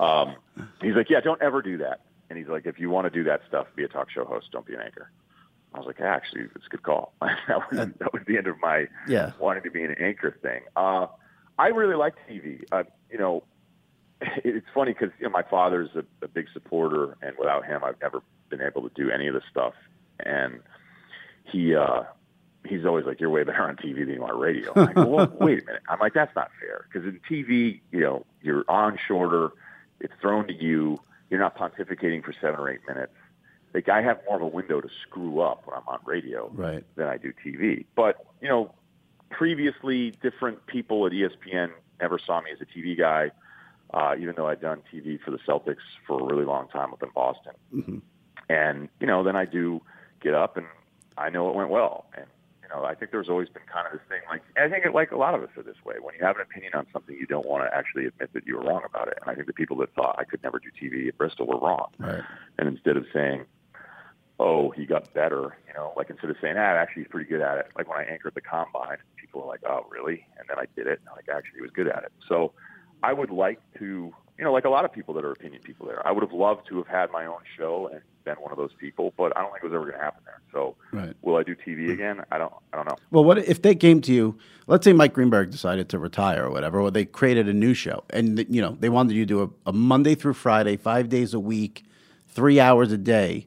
um, he's like, "Yeah, don't ever do that." And he's like, "If you want to do that stuff, be a talk show host. Don't be an anchor." I was like, actually, it's a good call. that was that was the end of my yeah. wanting to be an anchor thing. Uh, I really like TV. Uh, you know, it's funny because you know, my father's a, a big supporter, and without him, I've never been able to do any of this stuff. And he uh, he's always like, "You're way better on TV than you are radio." I'm like, well, wait a minute. I'm like, that's not fair because in TV, you know, you're on shorter. It's thrown to you. You're not pontificating for seven or eight minutes. Like I have more of a window to screw up when I'm on radio right. than I do TV. But you know, previously different people at ESPN never saw me as a TV guy, uh, even though I'd done TV for the Celtics for a really long time up in Boston. Mm-hmm. And you know, then I do get up and I know it went well, and You know, I think there's always been kind of this thing like I think it, like a lot of us are this way. When you have an opinion on something, you don't want to actually admit that you were wrong about it. And I think the people that thought I could never do TV at Bristol were wrong. Right. And instead of saying, "Oh, he got better," you know, like instead of saying, "Ah, actually he's pretty good at it," like when I anchored the combine, people were like, "Oh, really?" And then I did it, and like actually he was good at it. So I would like to, you know, like a lot of people that are opinion people there. I would have loved to have had my own show and been one of those people, but I don't think it was ever going to happen there. So, Right. will I do TV again? I don't. I don't know. Well, what if they came to you? Let's say Mike Greenberg decided to retire or whatever, or they created a new show, and you know they wanted you to do a, a Monday through Friday, five days a week, three hours a day.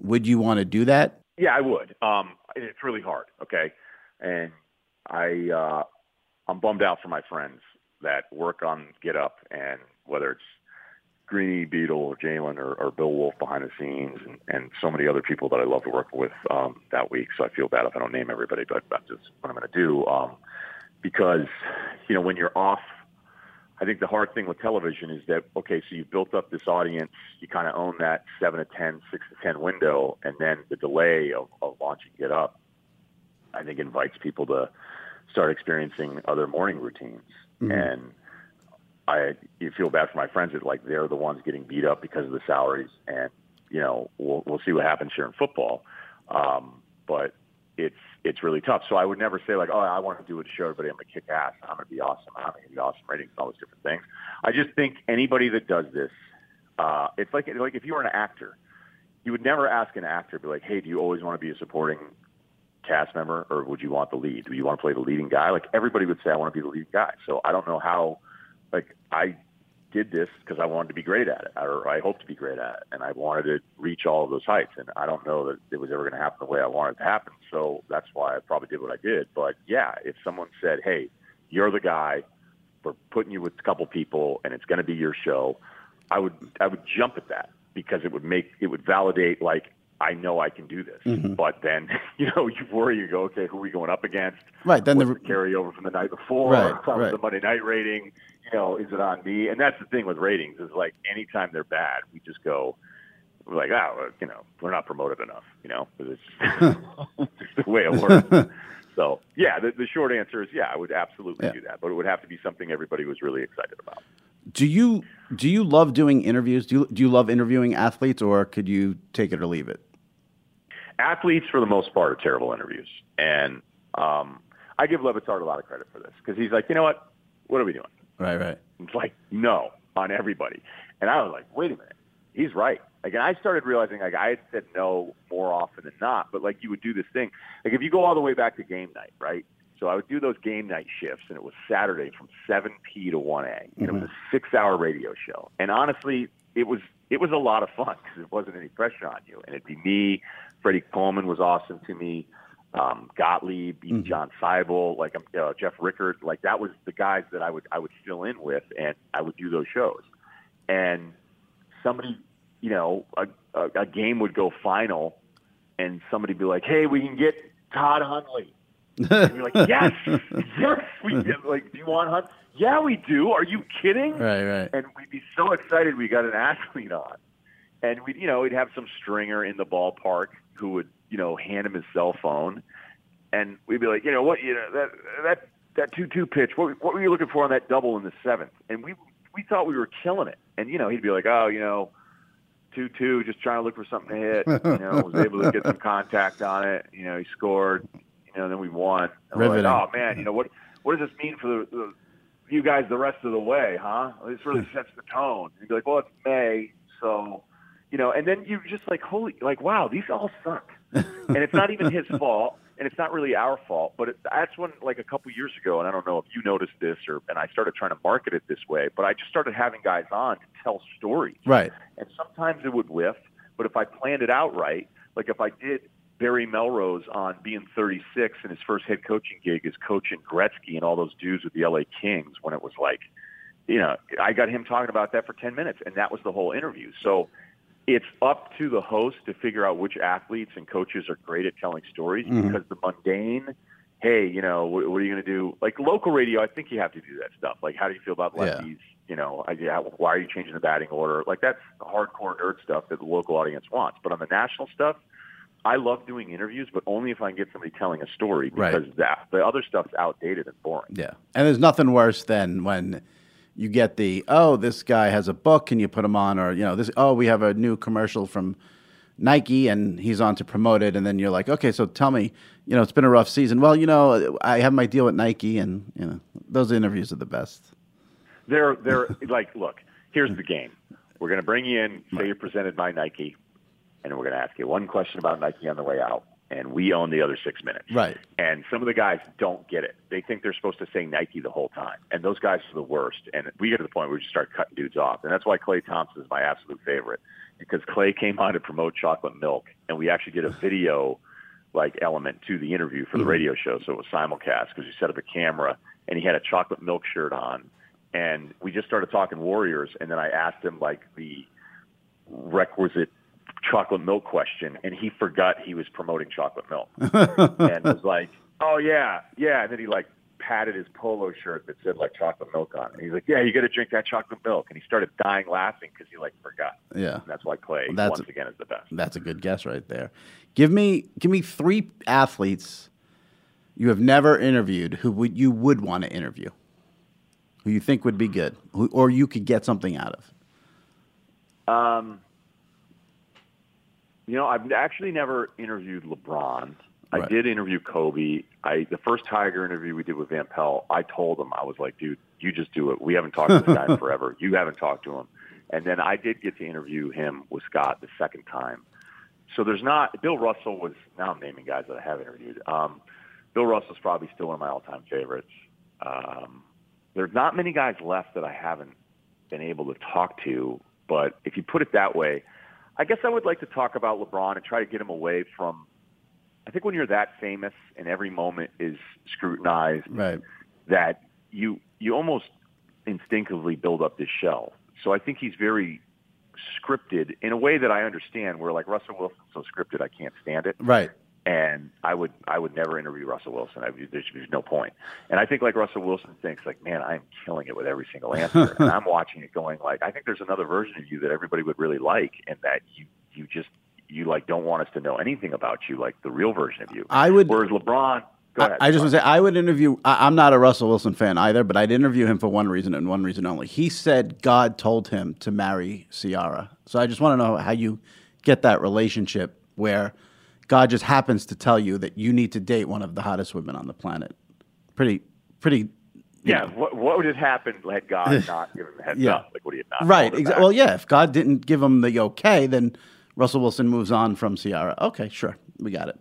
Would you want to do that? Yeah, I would. Um, it's really hard. Okay, and I uh, I'm bummed out for my friends that work on Get Up, and whether it's Greeny, Beadle, or Jalen, or, or Bill Wolff behind the scenes, and, and so many other people that I love to work with um, that week. So I feel bad if I don't name everybody, but that's just what I'm going to do. Um, because you know when you're off I think the hard thing with television is that okay, so you've built up this audience, you kind of own that seven to ten, six to ten window, and then the delay of, of launching Get Up, I think invites people to start experiencing other morning routines, and I you feel bad for my friends that like they're the ones getting beat up because of the salaries, and you know we'll we'll see what happens here in football, um, but it's it's really tough. So I would never say like, oh, I want to do a show, everybody. I'm gonna kick ass. I'm gonna be awesome. I'm gonna be awesome ratings, and all those different things. I just think anybody that does this, uh, it's like like if you were an actor, you would never ask an actor, be like, hey, do you always want to be a supporting cast member, or would you want the lead? Do you want to play the leading guy? Like everybody would say, I want to be the leading guy. So I don't know how. Like I did this because I wanted to be great at it, or I hoped to be great at it, and I wanted to reach all of those heights. And I don't know that it was ever going to happen the way I wanted it to happen. So that's why I probably did what I did. But yeah, if someone said, "Hey, you're the guy," we're putting you with a couple people, and it's going to be your show, I would I would jump at that because it would make it would validate like I know I can do this. Mm-hmm. But then you know you worry, you go, okay, who are we going up against? Right, then What's the- the carryover from the night before? Right, right. the Monday night rating? You know, is it on me? And that's the thing with ratings is like anytime they're bad, we just go. We're like, oh, you know, we're not promoted enough, you know, it's just the way it works. so, yeah, the, the short answer is, yeah, I would absolutely Yeah. do that, but it would have to be something everybody was really excited about. Do you do you love doing interviews? Do you, do you love interviewing athletes, or could you take it or leave it? Athletes for the most part are terrible interviews. And um i give Le Batard a lot of credit for this because he's like you know what? What are we doing? Right, right. it's like no on everybody. And i was like wait a minute. He's right. Like and i started realizing like i had said no more often than not but like you would do this thing. Like if you go all the way back to game night right? So i would do those game night shifts and it was saturday from 7p to 1a and it was a six hour radio show. And honestly it was it was a lot of fun because it wasn't any pressure on you and it'd be me freddie coleman was awesome to me um, Gottlieb, even John Seibel, like um, uh, Jeff Rickard, like that was the guys that I would I would fill in with, and I would do those shows. And somebody, you know, a, a, a game would go final, and somebody be like, "Hey, we can get Todd Hundley." And you're like, "Yes, yes, we get, like, do you want to Hunt? Yeah, we do. Are you kidding?" Right, right. and we'd be so excited we got an athlete on. And we'd, you know, we'd have some stringer in the ballpark who would, you know, hand him his cell phone, and we'd be like, you know, what, you know, that that that two-two pitch. What what were you looking for on that double in the seventh? And we we thought we were killing it. And you know, he'd be like, oh, you know, two-two, just trying to look for something to hit. You know, was able to get some contact on it. You know, he scored. You know, then we won. And we're like, Riveting. oh man, you know what? What does this mean for the, the you guys the rest of the way, huh? This really hmm. sets the tone. You'd be like, well, it's May, so you know, and then you're just like, holy, like, wow, these all suck, and it's not even his fault, and it's not really our fault, but it, that's when, like, a couple years ago, and I don't know if you noticed this, or and I started trying to market it this way, but I just started having guys on to tell stories, Right. and sometimes it would whiff, but if I planned it out right, like if I did Barry Melrose on being 36 and his first head coaching gig is coaching Gretzky and all those dudes with the LA Kings when it was like, you know, I got him talking about that for 10 minutes and that was the whole interview. So it's up to the host to figure out which athletes and coaches are great at telling stories mm-hmm. because the mundane, hey, you know, what, what are you going to do? Like local radio, I think you have to do that stuff. Like, how do you feel about Yeah. lefties? You know, I, yeah, why are you changing the batting order? Like that's the hardcore nerd stuff that the local audience wants. But on the national stuff, I love doing interviews, but only if I can get somebody telling a story Right. because that the other stuff's outdated and boring. Yeah. And there's nothing worse than when you get the, oh, this guy has a book, can you put him on? Or, you know, this, oh, we have a new commercial from Nike and he's on to promote it. And then you're like, okay, so tell me, you know, it's been a rough season. Well, you know, I have my deal with Nike and, you know, those interviews are the best. They're they're like, look, here's the game. We're going to bring you in, say you're presented by Nike, and we're going to ask you one question about Nike on the way out, and we own the other six minutes. Right. And some of the guys don't get it. They think they're supposed to say Nike the whole time, and those guys are the worst. And we get to the point where we just start cutting dudes off, and that's why Klay Thompson is my absolute favorite because Klay came on to promote chocolate milk, and we actually did a video like element to the interview for the mm-hmm. radio show, so it was simulcast because we set up a camera, and he had a chocolate milk shirt on, and we just started talking Warriors, and then I asked him like the requisite chocolate milk question, and he forgot he was promoting chocolate milk, and was like, "Oh yeah, yeah," and then he like patted his polo shirt that said like chocolate milk on it. And he's like, "Yeah, you got to drink that chocolate milk," and he started dying laughing because he like forgot. Yeah. And that's why Klay That's- once again is the best. That's a good guess right there. Give me, give me three athletes you have never interviewed who would, you would want to interview, who you think would be good, who, or you could get something out of. Um, you know, I've actually never interviewed LeBron. I Right. did interview Kobe. I the first Tiger interview we did with Van Pelt, I told him I was like, dude, you just do it. We haven't talked to this guy in forever. You haven't talked to him. And then I did get to interview him with Scott the second time. So there's not Bill Russell was now I'm naming guys that I have interviewed. Um, Bill Russell's probably still one of my all time favorites. Um, there's not many guys left that I haven't been able to talk to, but if you put it that way, I guess I would like to talk about LeBron and try to get him away from. I think when you're that famous and every moment is scrutinized, Right. that you you almost instinctively build up this shell. So I think he's very scripted in a way that I understand. Where like Russell Wilson's so scripted, I can't stand it Right. And I would I would never interview Russell Wilson. I, there's, there's no point. And I think like Russell Wilson thinks like, man, I'm killing it with every single answer, and I'm watching it going like, I think there's another version of you that everybody would really like, and that you you just you like don't want us to know anything about you, like the real version of you. I would- Whereas LeBron, go I. I just want to say I would interview. I, I'm not a Russell Wilson fan either, but I'd interview him for one reason and one reason only. He said God told him to marry Ciara, so I just want to know how you get that relationship where God just happens to tell you that you need to date one of the hottest women on the planet. Pretty, pretty. yeah. What what would have happened had God not given him the heads Yeah. up? Like, would he have not? Right. called it Exa- well, yeah. If God didn't give him the okay, then Russell Wilson moves on from Ciara. Okay, sure, we got it.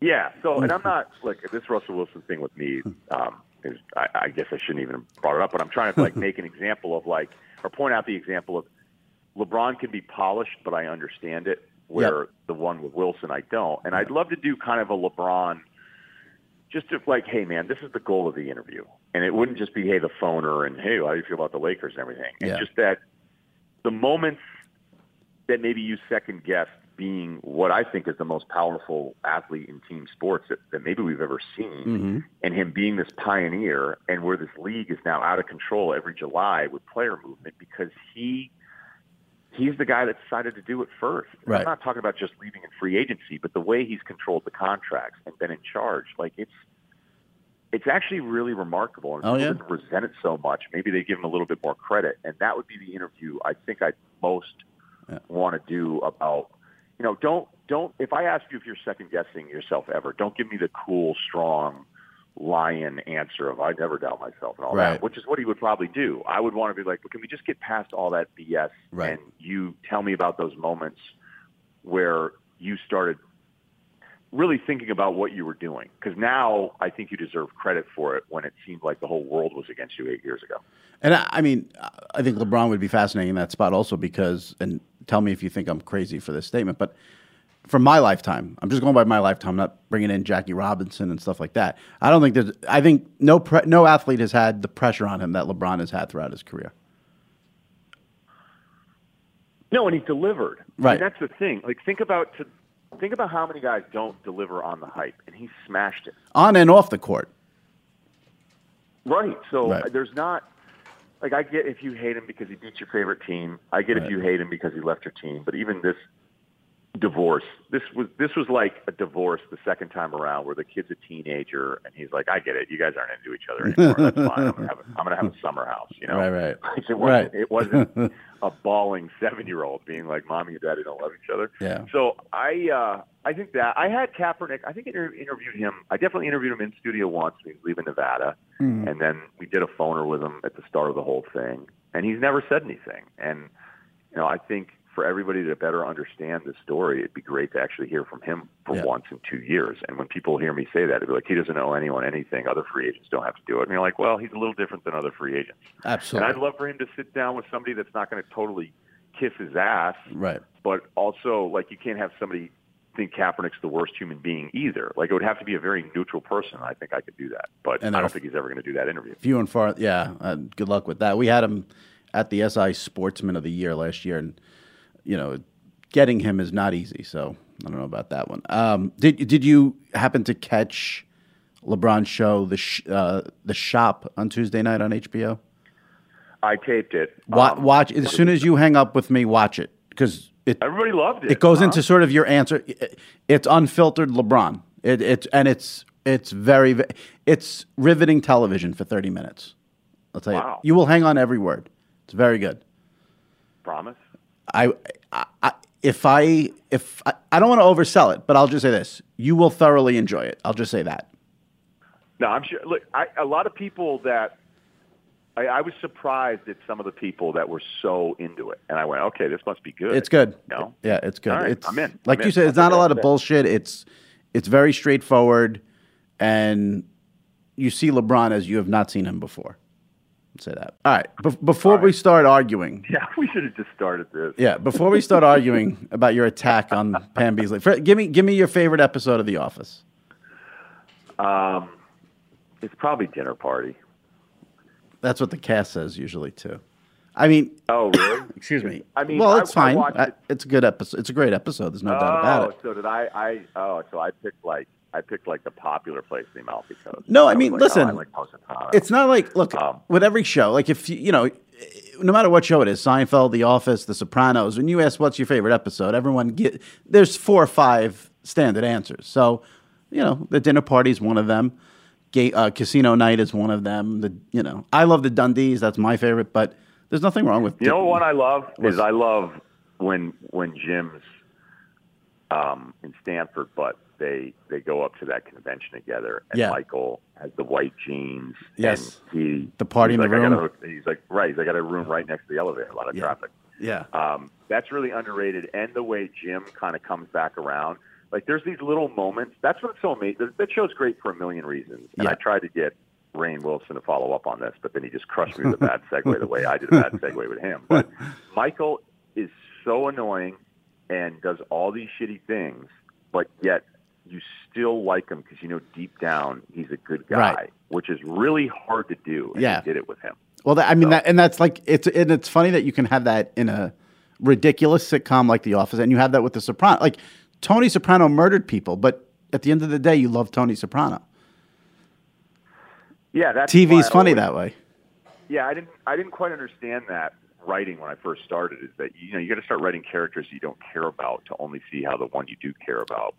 Yeah. So, and I'm not like this Russell Wilson thing with me. Um, is I, I guess I shouldn't even have brought it up, but I'm trying to like make an example of like or point out the example of LeBron can be polished, but I understand it. Where Yep. the one with Wilson, I don't. And I'd love to do kind of a LeBron, just to like, hey man, this is the goal of the interview, and it wouldn't just be hey the phoner and hey how do you feel about the Lakers and everything, and Yeah. just that the moments that maybe you second guess being what I think is the most powerful athlete in team sports that, that maybe we've ever seen, mm-hmm. and him being this pioneer, and where this league is now out of control every July with player movement because he he's the guy that decided to do it first. Right. I'm not talking about just leaving in free agency, but the way he's controlled the contracts and been in charge, like it's it's actually really remarkable. And Oh, yeah? didn't resent it so much. Maybe they give him a little bit more credit, and that would be the interview I think I'd most want to do about. You know, don't don't. If I ask you if you're second guessing yourself ever, don't give me the cool, strong lion answer of I never doubt myself and all Right. that, which is what he would probably do. I would want to be like, well, can we just get past all that BS Right. and you tell me about those moments where you started really thinking about what you were doing? Because now I think you deserve credit for it when it seemed like the whole world was against you eight years ago. And I, I mean, I think LeBron would be fascinating in that spot also because, and tell me if you think I'm crazy for this statement, but from my lifetime, I'm just going by my lifetime, not bringing in Jackie Robinson and stuff like that. I don't think there's, I think no pre, no athlete has had the pressure on him that LeBron has had throughout his career. No, and he delivered. Right. And that's the thing. Like think about to think about how many guys don't deliver on the hype, and he smashed it. On and off the court. Right. So Right. there's not like I get if you hate him because he beat your favorite team. I get Right. if you hate him because he left your team. But even this divorce. This was this was like a divorce the second time around, where the kid's a teenager and he's like, "I get it. You guys aren't into each other anymore. That's fine. I'm gonna have a, I'm gonna have a summer house." You know, Right, right. It wasn't, Right. It wasn't a bawling seven year old being like, "Mommy and Daddy don't love each other." Yeah. So I uh, I think that I had Kaepernick. I think I interviewed him. I definitely interviewed him in studio once when he was leaving Nevada, Mm-hmm. and then we did a phoner with him at the start of the whole thing. And he's never said anything. And you know, I think for everybody to better understand the story, it'd be great to actually hear from him for Yeah. once in two years. And when people hear me say that, it'd be like he doesn't owe anyone anything. Other free agents don't have to do it. And you're like, well, he's a little different than other free agents. Absolutely. And I'd love for him to sit down with somebody that's not going to totally kiss his ass Right. but also like you can't have somebody think Kaepernick's the worst human being either. Like it would have to be a very neutral person. I think I could do that, but And I don't think he's ever going to do that interview. Few and far. Yeah. Uh, good luck with that. We had him at the SI Sportsman of the Year last year, and you know, getting him is not easy. So I don't know about that one. Um, did did you happen to catch LeBron's show, the sh- uh, the Shop, on Tuesday night on HBO? I taped it. Wa- Um, watch as soon as you hang up with me. Watch it because it Everybody loved it. it goes huh? into sort of your answer. It- It's unfiltered LeBron. It, it's and it's it's very it's riveting television for thirty minutes. I'll tell Wow. you. You will hang on every word. It's very good. promise. I, I, if I if I, I don't want to oversell it, but I'll just say this: you will thoroughly enjoy it. I'll just say that. No, I'm sure. Look, I, a lot of people that I, I was surprised at some of the people that were so into it, and I went, okay, this must be good. It's good. No, Yeah, it's good. Right, it's I'm in. like I'm you in. said, it's I'll not a lot of bullshit. It's it's very straightforward, and you see LeBron as you have not seen him before. Say that. All right. Bef- before we start arguing, Yeah, we should have just started this. yeah, before we start arguing about your attack on Pam Beesly, fir- give me give me your favorite episode of The Office. Um, it's probably dinner party. That's what the cast says usually too. I mean, Oh, really? excuse me. I mean, well, it's I fine. I- it- it's a good episode. It's a great episode. There's no doubt oh, about it. so did I? I oh, so I picked like I picked like the popular place in the Amalfi Coast. No, I was mean, like, oh, listen, I like Positano. It's not like look Um, with every show. Like if you, you know, no matter what show it is, Seinfeld, The Office, The Sopranos. When you ask what's your favorite episode, everyone get there's four or five standard answers. So, you know, the dinner party is one of them. Gay, uh, Casino Night is one of them. The you know, I love the Dundies. That's my favorite. But there's nothing wrong with You know what I love Was- is I love when when Jim's um, in Stamford, but they they go up to that convention together, and Yeah. Michael has the white jeans. Yes. and he The party in the like, got room. a- he's like, right, he's like, I got a room right next to the elevator. A lot of Yeah. traffic. Yeah. Um, that's really underrated, and the way Jim kind of comes back around. Like, there's these little moments. That's what's so amazing. That show's great for a million reasons. And Yeah. I tried to get Rainn Wilson to follow up on this, but then he just crushed me with a bad segue the way I did a bad segue with him. But Michael is so annoying and does all these shitty things, but yet you still like him because you know deep down he's a good guy, Right. which is really hard to do. And Yeah. did it with him. Well, that, I mean, So- that, and that's like it's and it's funny that you can have that in a ridiculous sitcom like The Office, and you have that with The Soprano. Like Tony Soprano murdered people, but at the end of the day, you love Tony Soprano. Yeah, that's TV's funny always- that way. Yeah, I didn't. I didn't quite understand that writing when I first started. Is that you know you got to start writing characters you don't care about to only see how the one you do care about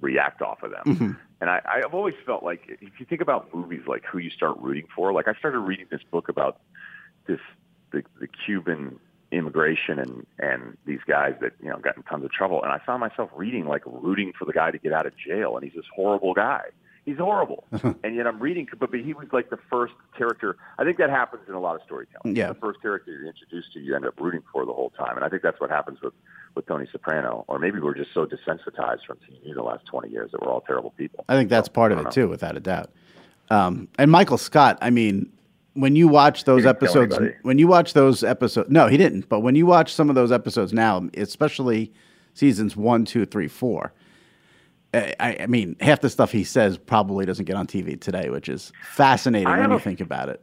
react off of them. Mm-hmm. And I, I've always felt like if you think about movies, like who you start rooting for. Like I started reading this book about this the, the Cuban immigration and and these guys that you know got in tons of trouble, and I found myself reading like rooting for the guy to get out of jail, and he's this horrible guy. He's horrible, and yet I'm reading. But, but he was like the first character. I think that happens in a lot of storytelling. Yeah. the first character you're introduced to, you end up rooting for the whole time, and I think that's what happens with with Tony Soprano. Or maybe we're just so desensitized from TV the last 20 years that we're all terrible people. I think that's part of it don't too, without a doubt. Um, and Michael Scott, I mean, when you watch those He didn't kill episodes, when you watch those episodes, no, he didn't. But when you watch some of those episodes now, especially seasons one, two, three, four, I, I mean, half the stuff he says probably doesn't get on TV today, which is fascinating when you a- think about it.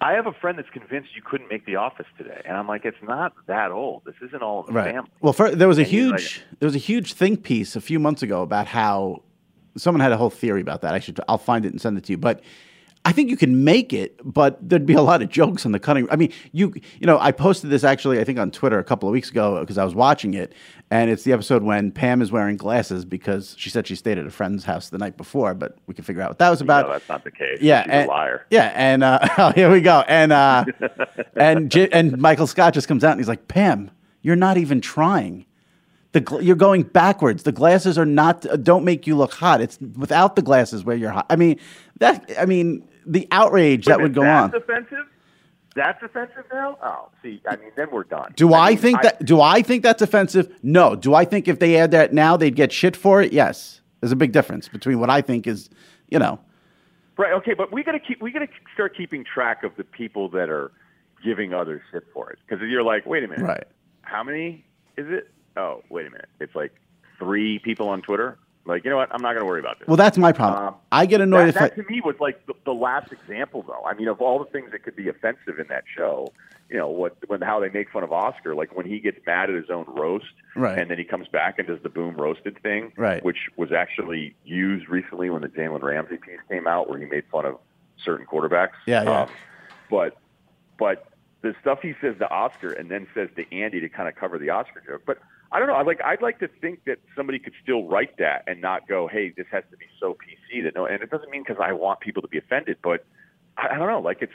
I have a friend that's convinced you couldn't make The Office today, and I'm like, it's not that old. This isn't all in the Right. family. Well, for, there was a And he's like- huge there was a huge think piece a few months ago about how someone had a whole theory about that. I should I'll find it and send it to you. But I think you can make it, but there'd be a lot of jokes on the cutting. I mean, you you know, I posted this actually, I think on Twitter a couple of weeks ago because I was watching it, and it's the episode when Pam is wearing glasses because she said she stayed at a friend's house the night before, but we can figure out what that was about. No, that's not the case. Yeah, She's and, a liar. Yeah, and uh, oh, here we go, and uh, and J- and Michael Scott just comes out and he's like, Pam, you're not even trying. The gl- you're going backwards. The glasses are not uh, don't make you look hot. It's without the glasses where you're hot. I mean that. I mean the outrage that would go minute, on. That's offensive. That's offensive now. Oh, see, I mean, then we're done. Do I, mean, think that? Do I think that's offensive? No. Do I think if they add that now they'd get shit for it? Yes. There's a big difference between what I think is, you know, Right. Okay, but we got to keep. We got to start keeping track of the people that are giving others shit for it. Because you're like, wait a minute. right. How many is it? Oh, wait a minute. It's like three people on Twitter. Like, you know what? I'm not going to worry about this. Well, that's my problem. Um, I get annoyed that, if I, to me was like the, the last example, though. I mean, of all the things that could be offensive in that show, you know, what when how they make fun of Oscar, like when he gets mad at his own roast, Right. and then he comes back and does the boom roasted thing, Right. which was actually used recently when the Jalen Ramsey piece came out, where he made fun of certain quarterbacks. Yeah, yeah. Um, but but the stuff he says to Oscar and then says to Andy to kind of cover the Oscar joke, but. I don't know. I like. I'd like to think that somebody could still write that and not go, "Hey, this has to be so PC that no." And it doesn't mean because I want people to be offended, but I, I don't know. Like, it's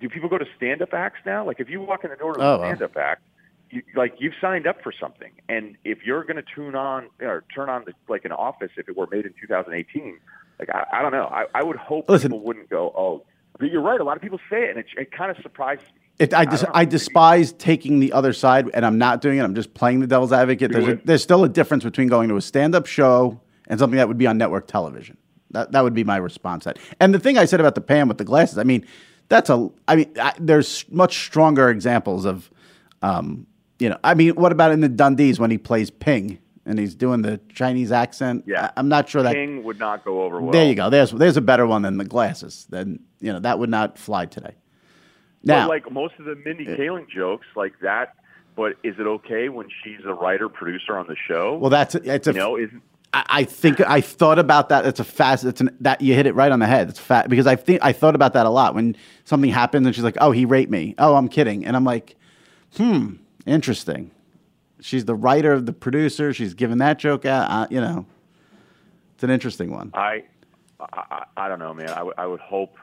do people go to stand-up acts now? Like, if you walk in the door to Oh, a stand-up act, you, like you've signed up for something, and if you're going to tune on or turn on the, like an Office, if it were made in 2018, like I, I don't know. I, I would hope Listen. people wouldn't go, "Oh." But you're right. A lot of people say it, and it, it kind of surprises me. It, I, dis- don't. I despise taking the other side, and I'm not doing it. I'm just playing the devil's advocate. There's, a, there's still a difference between going to a stand-up show and something that would be on network television. That that would be my response. That. And the thing I said about the Pam with the glasses, I mean, that's a. I mean, I, there's much stronger examples of, um, you know. I mean, what about in the Dundies when he plays Ping and he's doing the Chinese accent? Yeah. I, am not sure that. King would not go over well. There you go. There's there's a better one than the glasses. Then you know that would not fly today. Now, but like most of the Mindy Kaling jokes, like that. But is it okay when she's a writer producer on the show? well, that's it's a you know, is I I think I thought about that. It's a fast. It's an that you hit it right on the head. It's fat because I think I thought about that a lot when something happens and she's like, "Oh, he raped me." Oh, I'm kidding, and I'm like, "Hmm, interesting." She's the writer, of the producer. She's giving that joke out. Uh, you know, it's an interesting one. I, I, I don't know, man. I would- I would hope,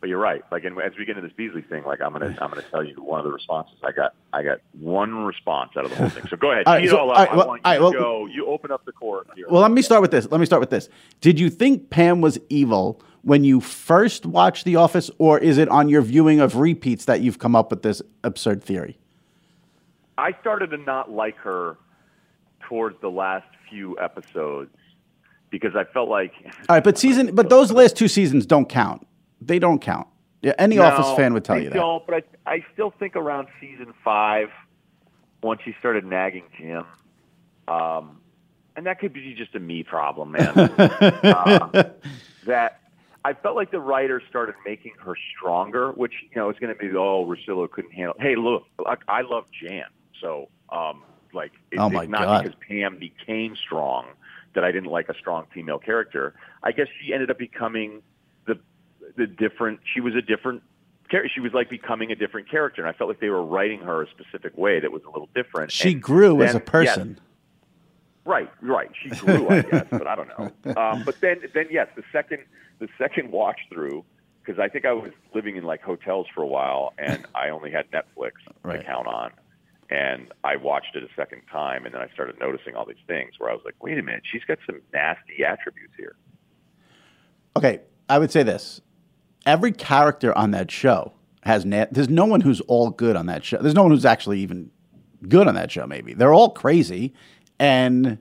but you're right. Like, and as we get into this Beesly thing, like I'm gonna I'm gonna tell you one of the responses I got. I got one response out of the whole thing. So go ahead, All right, so- all up. all right, well- I want you right, to well- go. You open up the court here. Well, let me start with this. Let me start with this. Did you think Pam was evil when you first watched The Office, or is it on your viewing of repeats that you've come up with this absurd theory? I started to not like her towards the last few episodes because I felt like All right, but season, but those last two seasons don't count. They don't count. Yeah, any No, Office fan would tell you that. don't, but I, I still think around season five, once she started nagging Jim, um, and that could be just a me problem, man. uh, that I felt like the writers started making her stronger, which you know is going to be oh Russillo couldn't handle. Hey, look, I, I love Jan, so um, like it, Oh, my it's not God. because Pam became strong that I didn't like a strong female character. I guess she ended up becoming the different. She was a different character. She was like becoming a different character, and I felt like they were writing her a specific way that was a little different. She And grew as a person. yes, Right, right. She grew, I guess, but I don't know. Um, but then, then yes, the second, the second watch through, because I think I was living in like hotels for a while, and I only had Netflix Right. to count on, and I watched it a second time, and then I started noticing all these things where I was like, wait a minute, she's got some nasty attributes here. Okay, I would say this: every character on that show has. Na- there's no one who's all good on that show. There's no one who's actually even good on that show. Maybe they're all crazy, and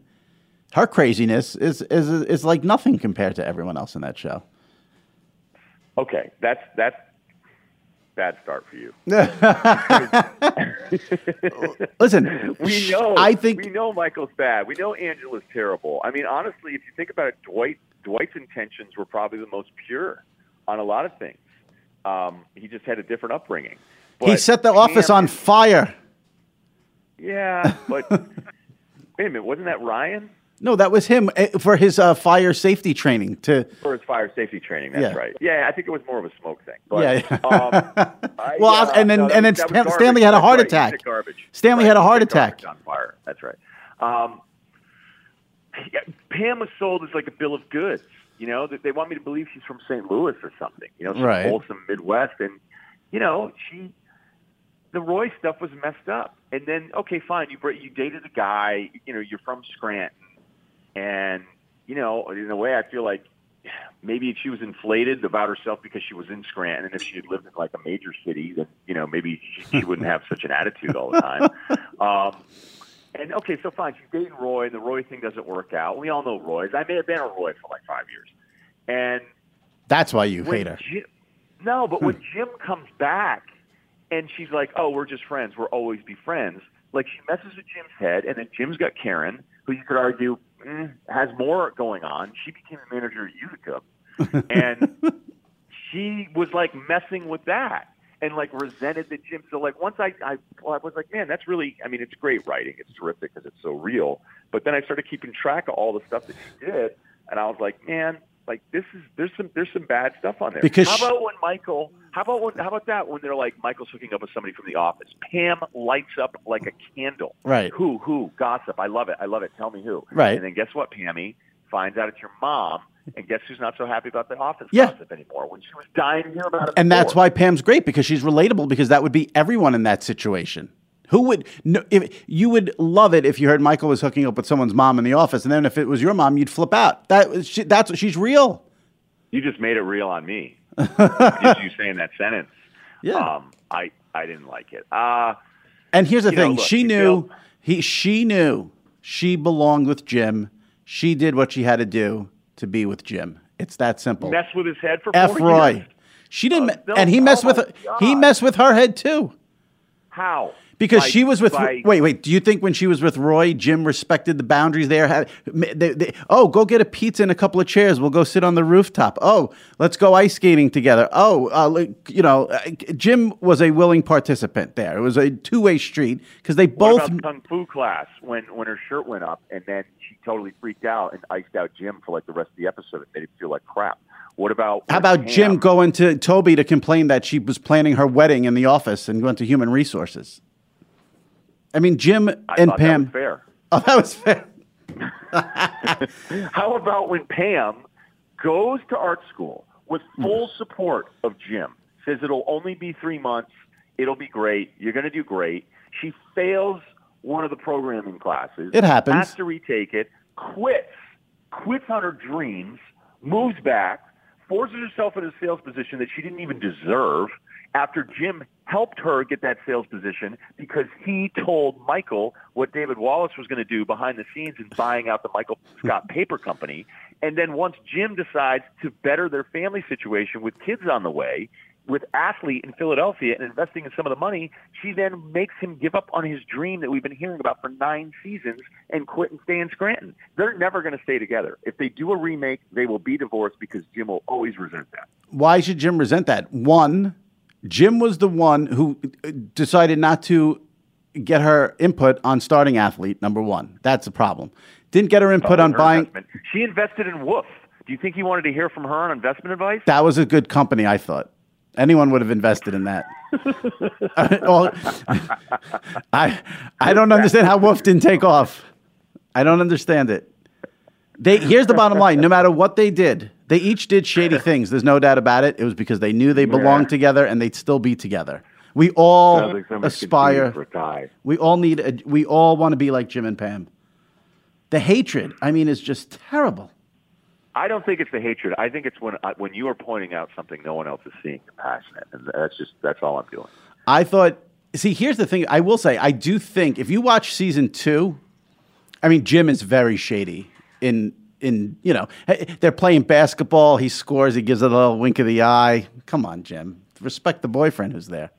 her craziness is is is like nothing compared to everyone else in that show. Okay, that's that's bad start for you. Listen, We know. I think we know Michael's bad. We know Angela's terrible. I mean, honestly, if you think about it, Dwight Dwight's intentions were probably the most pure on a lot of things. Um, he just had a different upbringing. he set the office on fire. Yeah, but wait a minute, wasn't that Ryan? No, that was him eh, for his uh, fire safety training. To for his fire safety training. That's Yeah. right. Yeah, I think it was more of a smoke thing. But, Yeah, yeah. um, I- Well, yeah, and then- no, and then was- that was Stan- Stanley had a heart right. He attack. said Garbage. Stanley Right, had a heart attack. on fire. That's right. Um, yeah, Pam was sold as like a bill of goods. You know, that they want me to believe she's from St. Louis or something. You know, some Right. wholesome Midwest, and you know, she the Roy stuff was messed up. And then, okay, fine, you br- you dated a guy. You know, you're from Scranton, and you know, in a way, I feel like maybe if she was inflated about herself because she was in Scranton, and if she had lived in like a major city, then you know maybe she, she wouldn't have such an attitude all the time. Um, and okay, so fine, she's dating Roy, and the Roy thing doesn't work out. We all know Roy's. I may have been a Roy for like five years, and that's why you hate her. Jim, no, but when Jim comes back and she's like, "Oh, we're just friends. We'll always be friends." Like she messes with Jim's head, and then Jim's got Karen, who you could argue mm, has more going on. She became the manager at Utica, and she was like messing with that and like resented the Jim. So like once I, I, well, I was like, man, that's really. I mean, it's great writing. It's terrific because it's so real. But then I started keeping track of all the stuff that she did, and I was like, man, like this is there's some there's some bad stuff on there. Because how about when Michael? How about when? How about that when they're like Michael's hooking up with somebody from the office? Pam lights up like a candle. Right. Who? Who? Gossip. I love it. I love it. Tell me who. Right. And then guess what, Pammy finds out it's your mom. And guess who's not so happy about the office Yeah. gossip anymore? When she was dying to hear about it. And that's why Pam's great because she's relatable because that would be everyone in that situation. Who would no, if you would love it if you heard Michael was hooking up with someone's mom in the office, and then if it was your mom, you'd flip out. That she, that's what she's real. You just made it real on me. just you saying that sentence. Yeah. Um, I I didn't like it. Uh And here's the You know, thing: look, she knew feel- he she knew she belonged with Jim. She did what she had to do to be with Jim. It's that simple. mess with his head for F. Roy. years. She didn't, uh, no. and he messed Oh, with her, he God. messed with her head too. How? Because By- she was with by- wait wait. Do you think when she was with Roy, Jim respected the boundaries there? Had- they- they- oh, go get a pizza and a couple of chairs. We'll go sit on the rooftop. Oh, let's go ice skating together. Oh, uh, you know, uh, Jim was a willing participant there. It was a two way street because they both. about kung fu class when when her shirt went up and then she totally freaked out and iced out Jim for like the rest of the episode and made him feel like crap. What about How about Pam- Jim going to Toby to complain that she was planning her wedding in the office and went to human resources? I mean, Jim I and Pam. That was fair. Oh, that was fair. How about when Pam goes to art school with full mm-hmm. support of Jim, says it'll only be three months, it'll be great, you're going to do great. She fails one of the programming classes. It happens. Has to retake it, quits, quits on her dreams, moves back, forces herself in a sales position that she didn't even deserve after Jim helped her get that sales position because he told Michael what David Wallace was going to do behind the scenes in buying out the Michael Scott Paper Company. And then once Jim decides to better their family situation with kids on the way, with Athlead in Philadelphia and investing in some of the money, she then makes him give up on his dream that we've been hearing about for nine seasons and quit and stay in Scranton. They're never going to stay together. If they do a remake, they will be divorced because Jim will always resent that. Why should Jim resent that? One, Jim was the one who uh, decided not to get her input on starting Athlead. Number one, that's a problem. Didn't get her input Oh, on her buying. investment. She invested in WUPHF. Do you think he wanted to hear from her on investment advice? That was a good company, I thought. Anyone would have invested in that. well, I I don't understand how WUPHF didn't take off. I don't understand it. They here's the bottom line: no matter what they did, they each did shady things. There's no doubt about it. It was because they knew they belonged Yeah. together and they'd still be together. We all like aspire. for a tie. We all need. A, we all want to be like Jim and Pam. The hatred, I mean, is just terrible. I don't think it's the hatred. I think it's when I- when you are pointing out something no one else is seeing. You're and that's just that's all I'm doing. I thought. See, here's the thing. I will say, I do think if you watch season two, I mean, Jim is very shady. In in you know, they're playing basketball. He scores. He gives it a little wink of the eye. Come on, Jim. Respect the boyfriend who's there.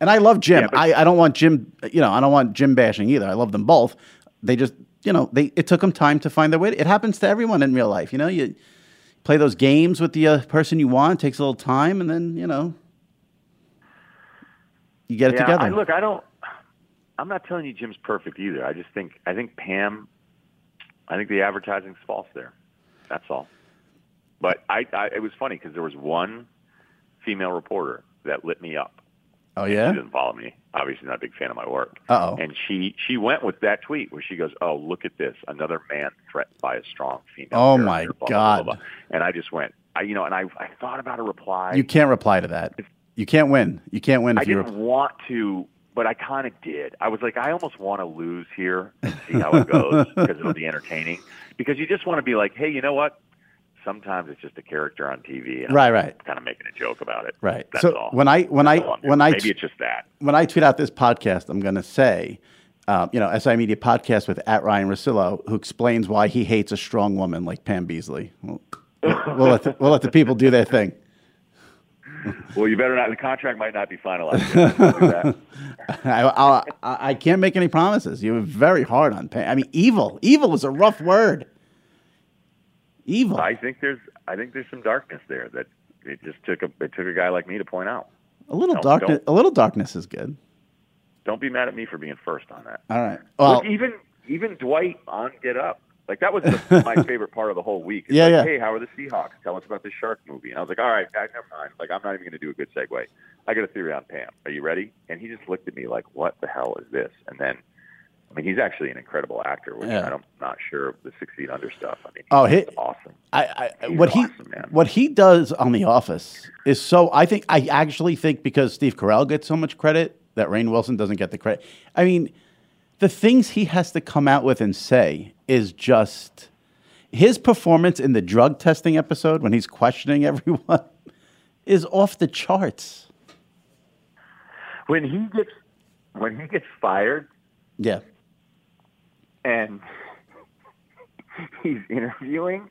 And I love Jim. Yeah, but- I, I don't want Jim. You know, I don't want Jim bashing either. I love them both. They just, you know, they it took them time to find their way. It happens to everyone in real life. You know, you play those games with the uh, person you want. It takes a little time, and then you know, you get it yeah, together. I, look, I don't. I'm not telling you Jim's perfect either. I just think I think Pam I think the advertising's false there. That's all. But I, I it was funny because there was one female reporter that lit me up. Oh yeah, She didn't follow me. Obviously, not a big fan of my work. Uh-oh. And she she went with that tweet where she goes, "Oh, look at this! Another man threatened by a strong female." Oh, character, my blah, God. blah, blah. And I just went, I you know, and I I thought about a reply. You can't reply to that. You can't win. You can't win I if you. didn't want to, but I kind of did. I was like, I almost want to lose here and see how it goes because it'll be entertaining. Because you just want to be like, hey, you know what? Sometimes it's just a character on TV, and Right, right. kind of making a joke about it. Right. That's so all. when I when I That's doing. when I maybe it's just that. when I tweet out this podcast, I'm going to say, um, you know, SI Media podcast with at Ryan Russillo, who explains why he hates a strong woman like Pam Beesly. We'll, we'll, let, the, we'll let the people do their thing. Well, you better not. The contract might not be finalized. yet. Don't do that. I, I, I can't make any promises. You were very hard on Pam. I mean, evil. Evil is a rough word. Evil. I think there's, I think there's some darkness there that it just took a, it took a guy like me to point out. a little don't- darkness. A little darkness is good. Don't be mad at me for being first on that. All right. Well, Look, even even Dwight on Get Up, like that was the, my favorite part of the whole week. It's Yeah, like, yeah. Hey, how are the Seahawks? Tell us about the shark movie. And I was like, all right, guys, never mind. Like I'm not even going to do a good segue. I got a theory on Pam. Are you ready? And he just looked at me like, what the hell is this? And then, I mean, he's actually an incredible actor, which Yeah. I'm not sure of the Six Feet Under stuff. I mean, oh, he's Oh, he- awesome. I, I He's what he awesome, man. what he does on The Office is so. I think I actually think because Steve Carell gets so much credit that Rainn Wilson doesn't get the credit. I mean, the things he has to come out with and say is just his performance in the drug testing episode when he's questioning everyone is off the charts. When he gets when he gets fired Yeah, and he's interviewing,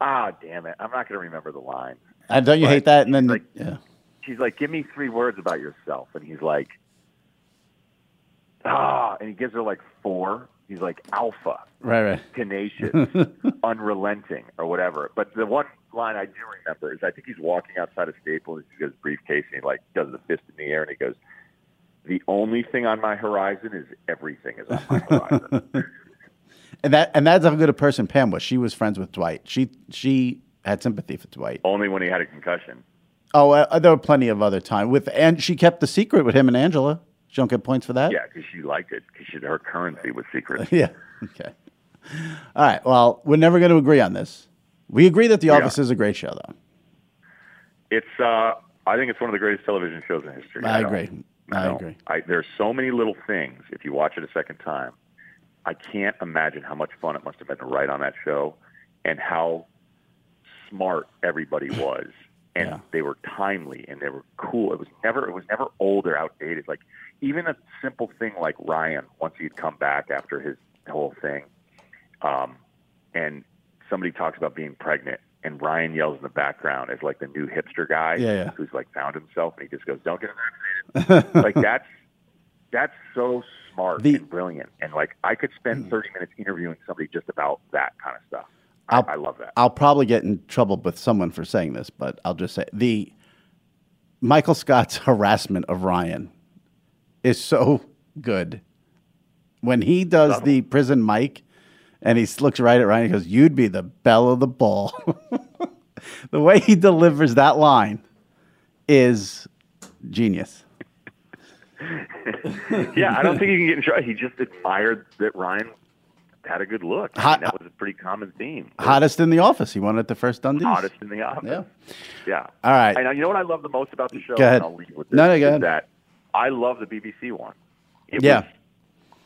ah, damn it, I'm not going to remember the line. and don't you Right. hate that? And then Like- yeah, she's like, "Give me three words about yourself," and he's like, "Ah," and he gives her like four. He's like alpha, right, right. tenacious, unrelenting, or whatever. But the one line I do remember is I think he's walking outside of Staples. He goes briefcase and he like does the fist in the air and he goes, "The only thing on my horizon is everything is on my horizon." And that and that's how good a person Pam was. She was friends with Dwight. She she had sympathy for Dwight. only when he had a concussion. Oh, uh, there were plenty of other time with, and she kept the secret with him and Angela. She don't get points for that. Yeah, because she liked it because her currency was secret. yeah. Okay. All right. Well, we're never going to agree on this. We agree that The We Office are. is a great show, though. It's uh, I think it's one of the greatest television shows in history. I don't- agree. I don't- agree. I, there's so many little things. If you watch it a second time, I can't imagine how much fun it must have been to write on that show, and how smart everybody was, and Yeah. they were timely and they were cool. It was never it was never old or outdated. Like even a simple thing like Ryan, once he'd come back after his whole thing, um, and somebody talks about being pregnant. And Ryan yells in the background as like the new hipster guy Yeah, yeah. who's like found himself, and he just goes, "Don't get vaccinated." like that's that's so smart The- and brilliant. And like I could spend 30 minutes interviewing somebody just about that kind of stuff. I'll- I, I love that. I'll probably get in trouble with someone for saying this, but I'll just say the Michael Scott's harassment of Ryan is so good. When he does the prison mic and he looks right at Ryan, he goes, You'd be the belle of the ball. the way he delivers that line is genius. yeah, I don't think he can get in trouble. He just admired that Ryan had a good look. I mean, that was a pretty common theme. Hottest in the office. He won it the first Dundies. Hottest in the office. Yeah. Yeah. All right. And uh, you know what I love the most about the show? Go ahead. And I'll leave with this, No, no, go ahead. That I love the BBC one. It Yeah. was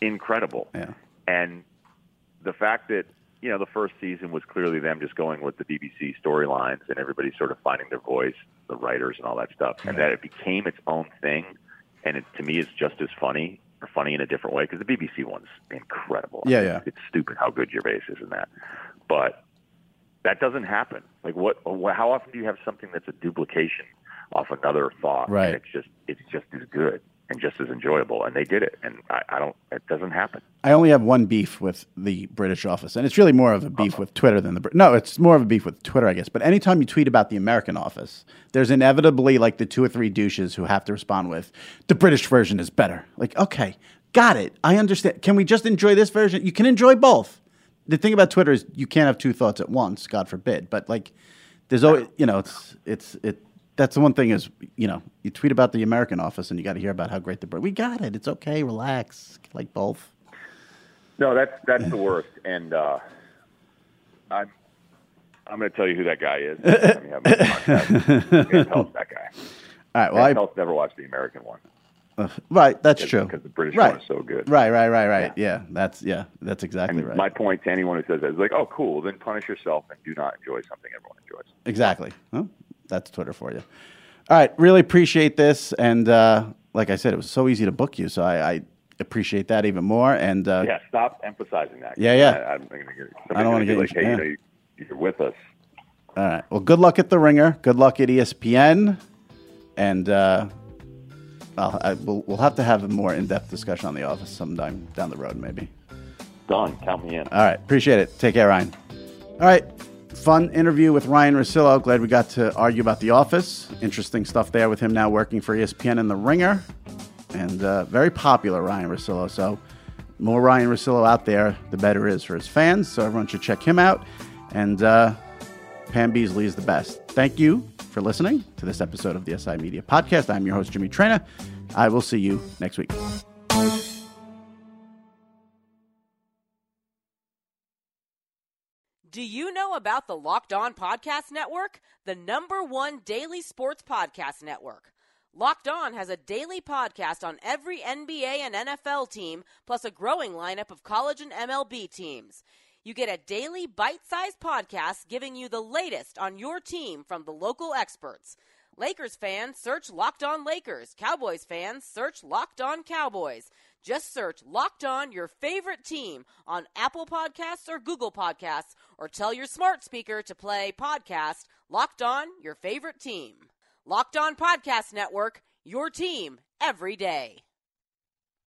incredible. Yeah. And the fact that, you know, the first season was clearly them just going with the BBC storylines and everybody sort of finding their voice, the writers and all that stuff, and that it became its own thing. And it, to me, it's just as funny or funny in a different way because the BBC one's incredible. Yeah, yeah. It's stupid how good your Gervais is in that. But that doesn't happen. Like what? How often do you have something that's a duplication off another thought? Right. And it's just it's just as good and just as enjoyable, and they did it. And I, I don't. It doesn't happen. I only have one beef with the British office, and it's really more of a beef uh-huh. with Twitter than the Brit- no. It's more of a beef with Twitter, I guess. But anytime you tweet about the American office, there's inevitably like the two or three douches who have to respond with the British version is better. Like, okay, got it. I understand. Can we just enjoy this version? You can enjoy both. the thing about Twitter is you can't have two thoughts at once. God forbid. But like, there's always you know it's it's it. That's the one thing is you know you tweet about the American office and you got to hear about how great the British. we got it. It's okay. Relax. Like both. No, that's that's the worst. And uh, I'm I'm going to tell you who that guy is. Let me have my tell us that guy. All right. Well, I never watched the American one. uh, right. That's Because- true. because the British right. one is so good. Right. Right. Right. Right. Yeah. That's yeah. That's exactly And right. my point to anyone who says that is like, oh, cool, then punish yourself and do not enjoy something everyone enjoys. Exactly. Well, that's Twitter for you. All right. Really appreciate this. And uh, like I said, it was so easy to book you. So I, I appreciate that even more. And uh, Yeah, stop emphasizing that. Yeah, yeah. I, I'm gonna get, I don't wanna somebody's get like, hey, you- you know, you- you're with us. all right. Well, good luck at The Ringer. Good luck at ESPN. And uh, I, we'll, we'll have to have a more in depth discussion on The Office sometime down the road, maybe. Done. Count me in. All right. Appreciate it. Take care, Ryan. All right. Fun interview with Ryan Russillo. Glad we got to argue about The Office. Interesting stuff there with him now working for ESPN and The Ringer. And uh, very popular, Ryan Russillo. So, more Ryan Russillo out there, the better it is for his fans. So, everyone should check him out. And uh, Pam Beesly is the best. Thank you for listening to this episode of the SI Media Podcast. I'm your host, Jimmy Traina. I will see you next week. Do you know about the Locked On Podcast Network? The number one daily sports podcast network. Locked On has a daily podcast on every NBA and NFL team, plus a growing lineup of college and MLB teams. You get a daily bite sized podcast giving you the latest on your team from the local experts. Lakers fans, search Locked On Lakers. Cowboys fans, search Locked On Cowboys. Just search Locked On your favorite team on Apple Podcasts or Google Podcasts, or tell your smart speaker to play podcast Locked On your favorite team. Locked On Podcast Network, your team every day.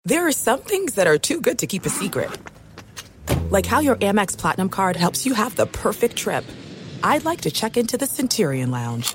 There are some things that are too good to keep a secret. Like how your Amex Platinum card helps you have the perfect trip. I'd like to check into the Centurion Lounge.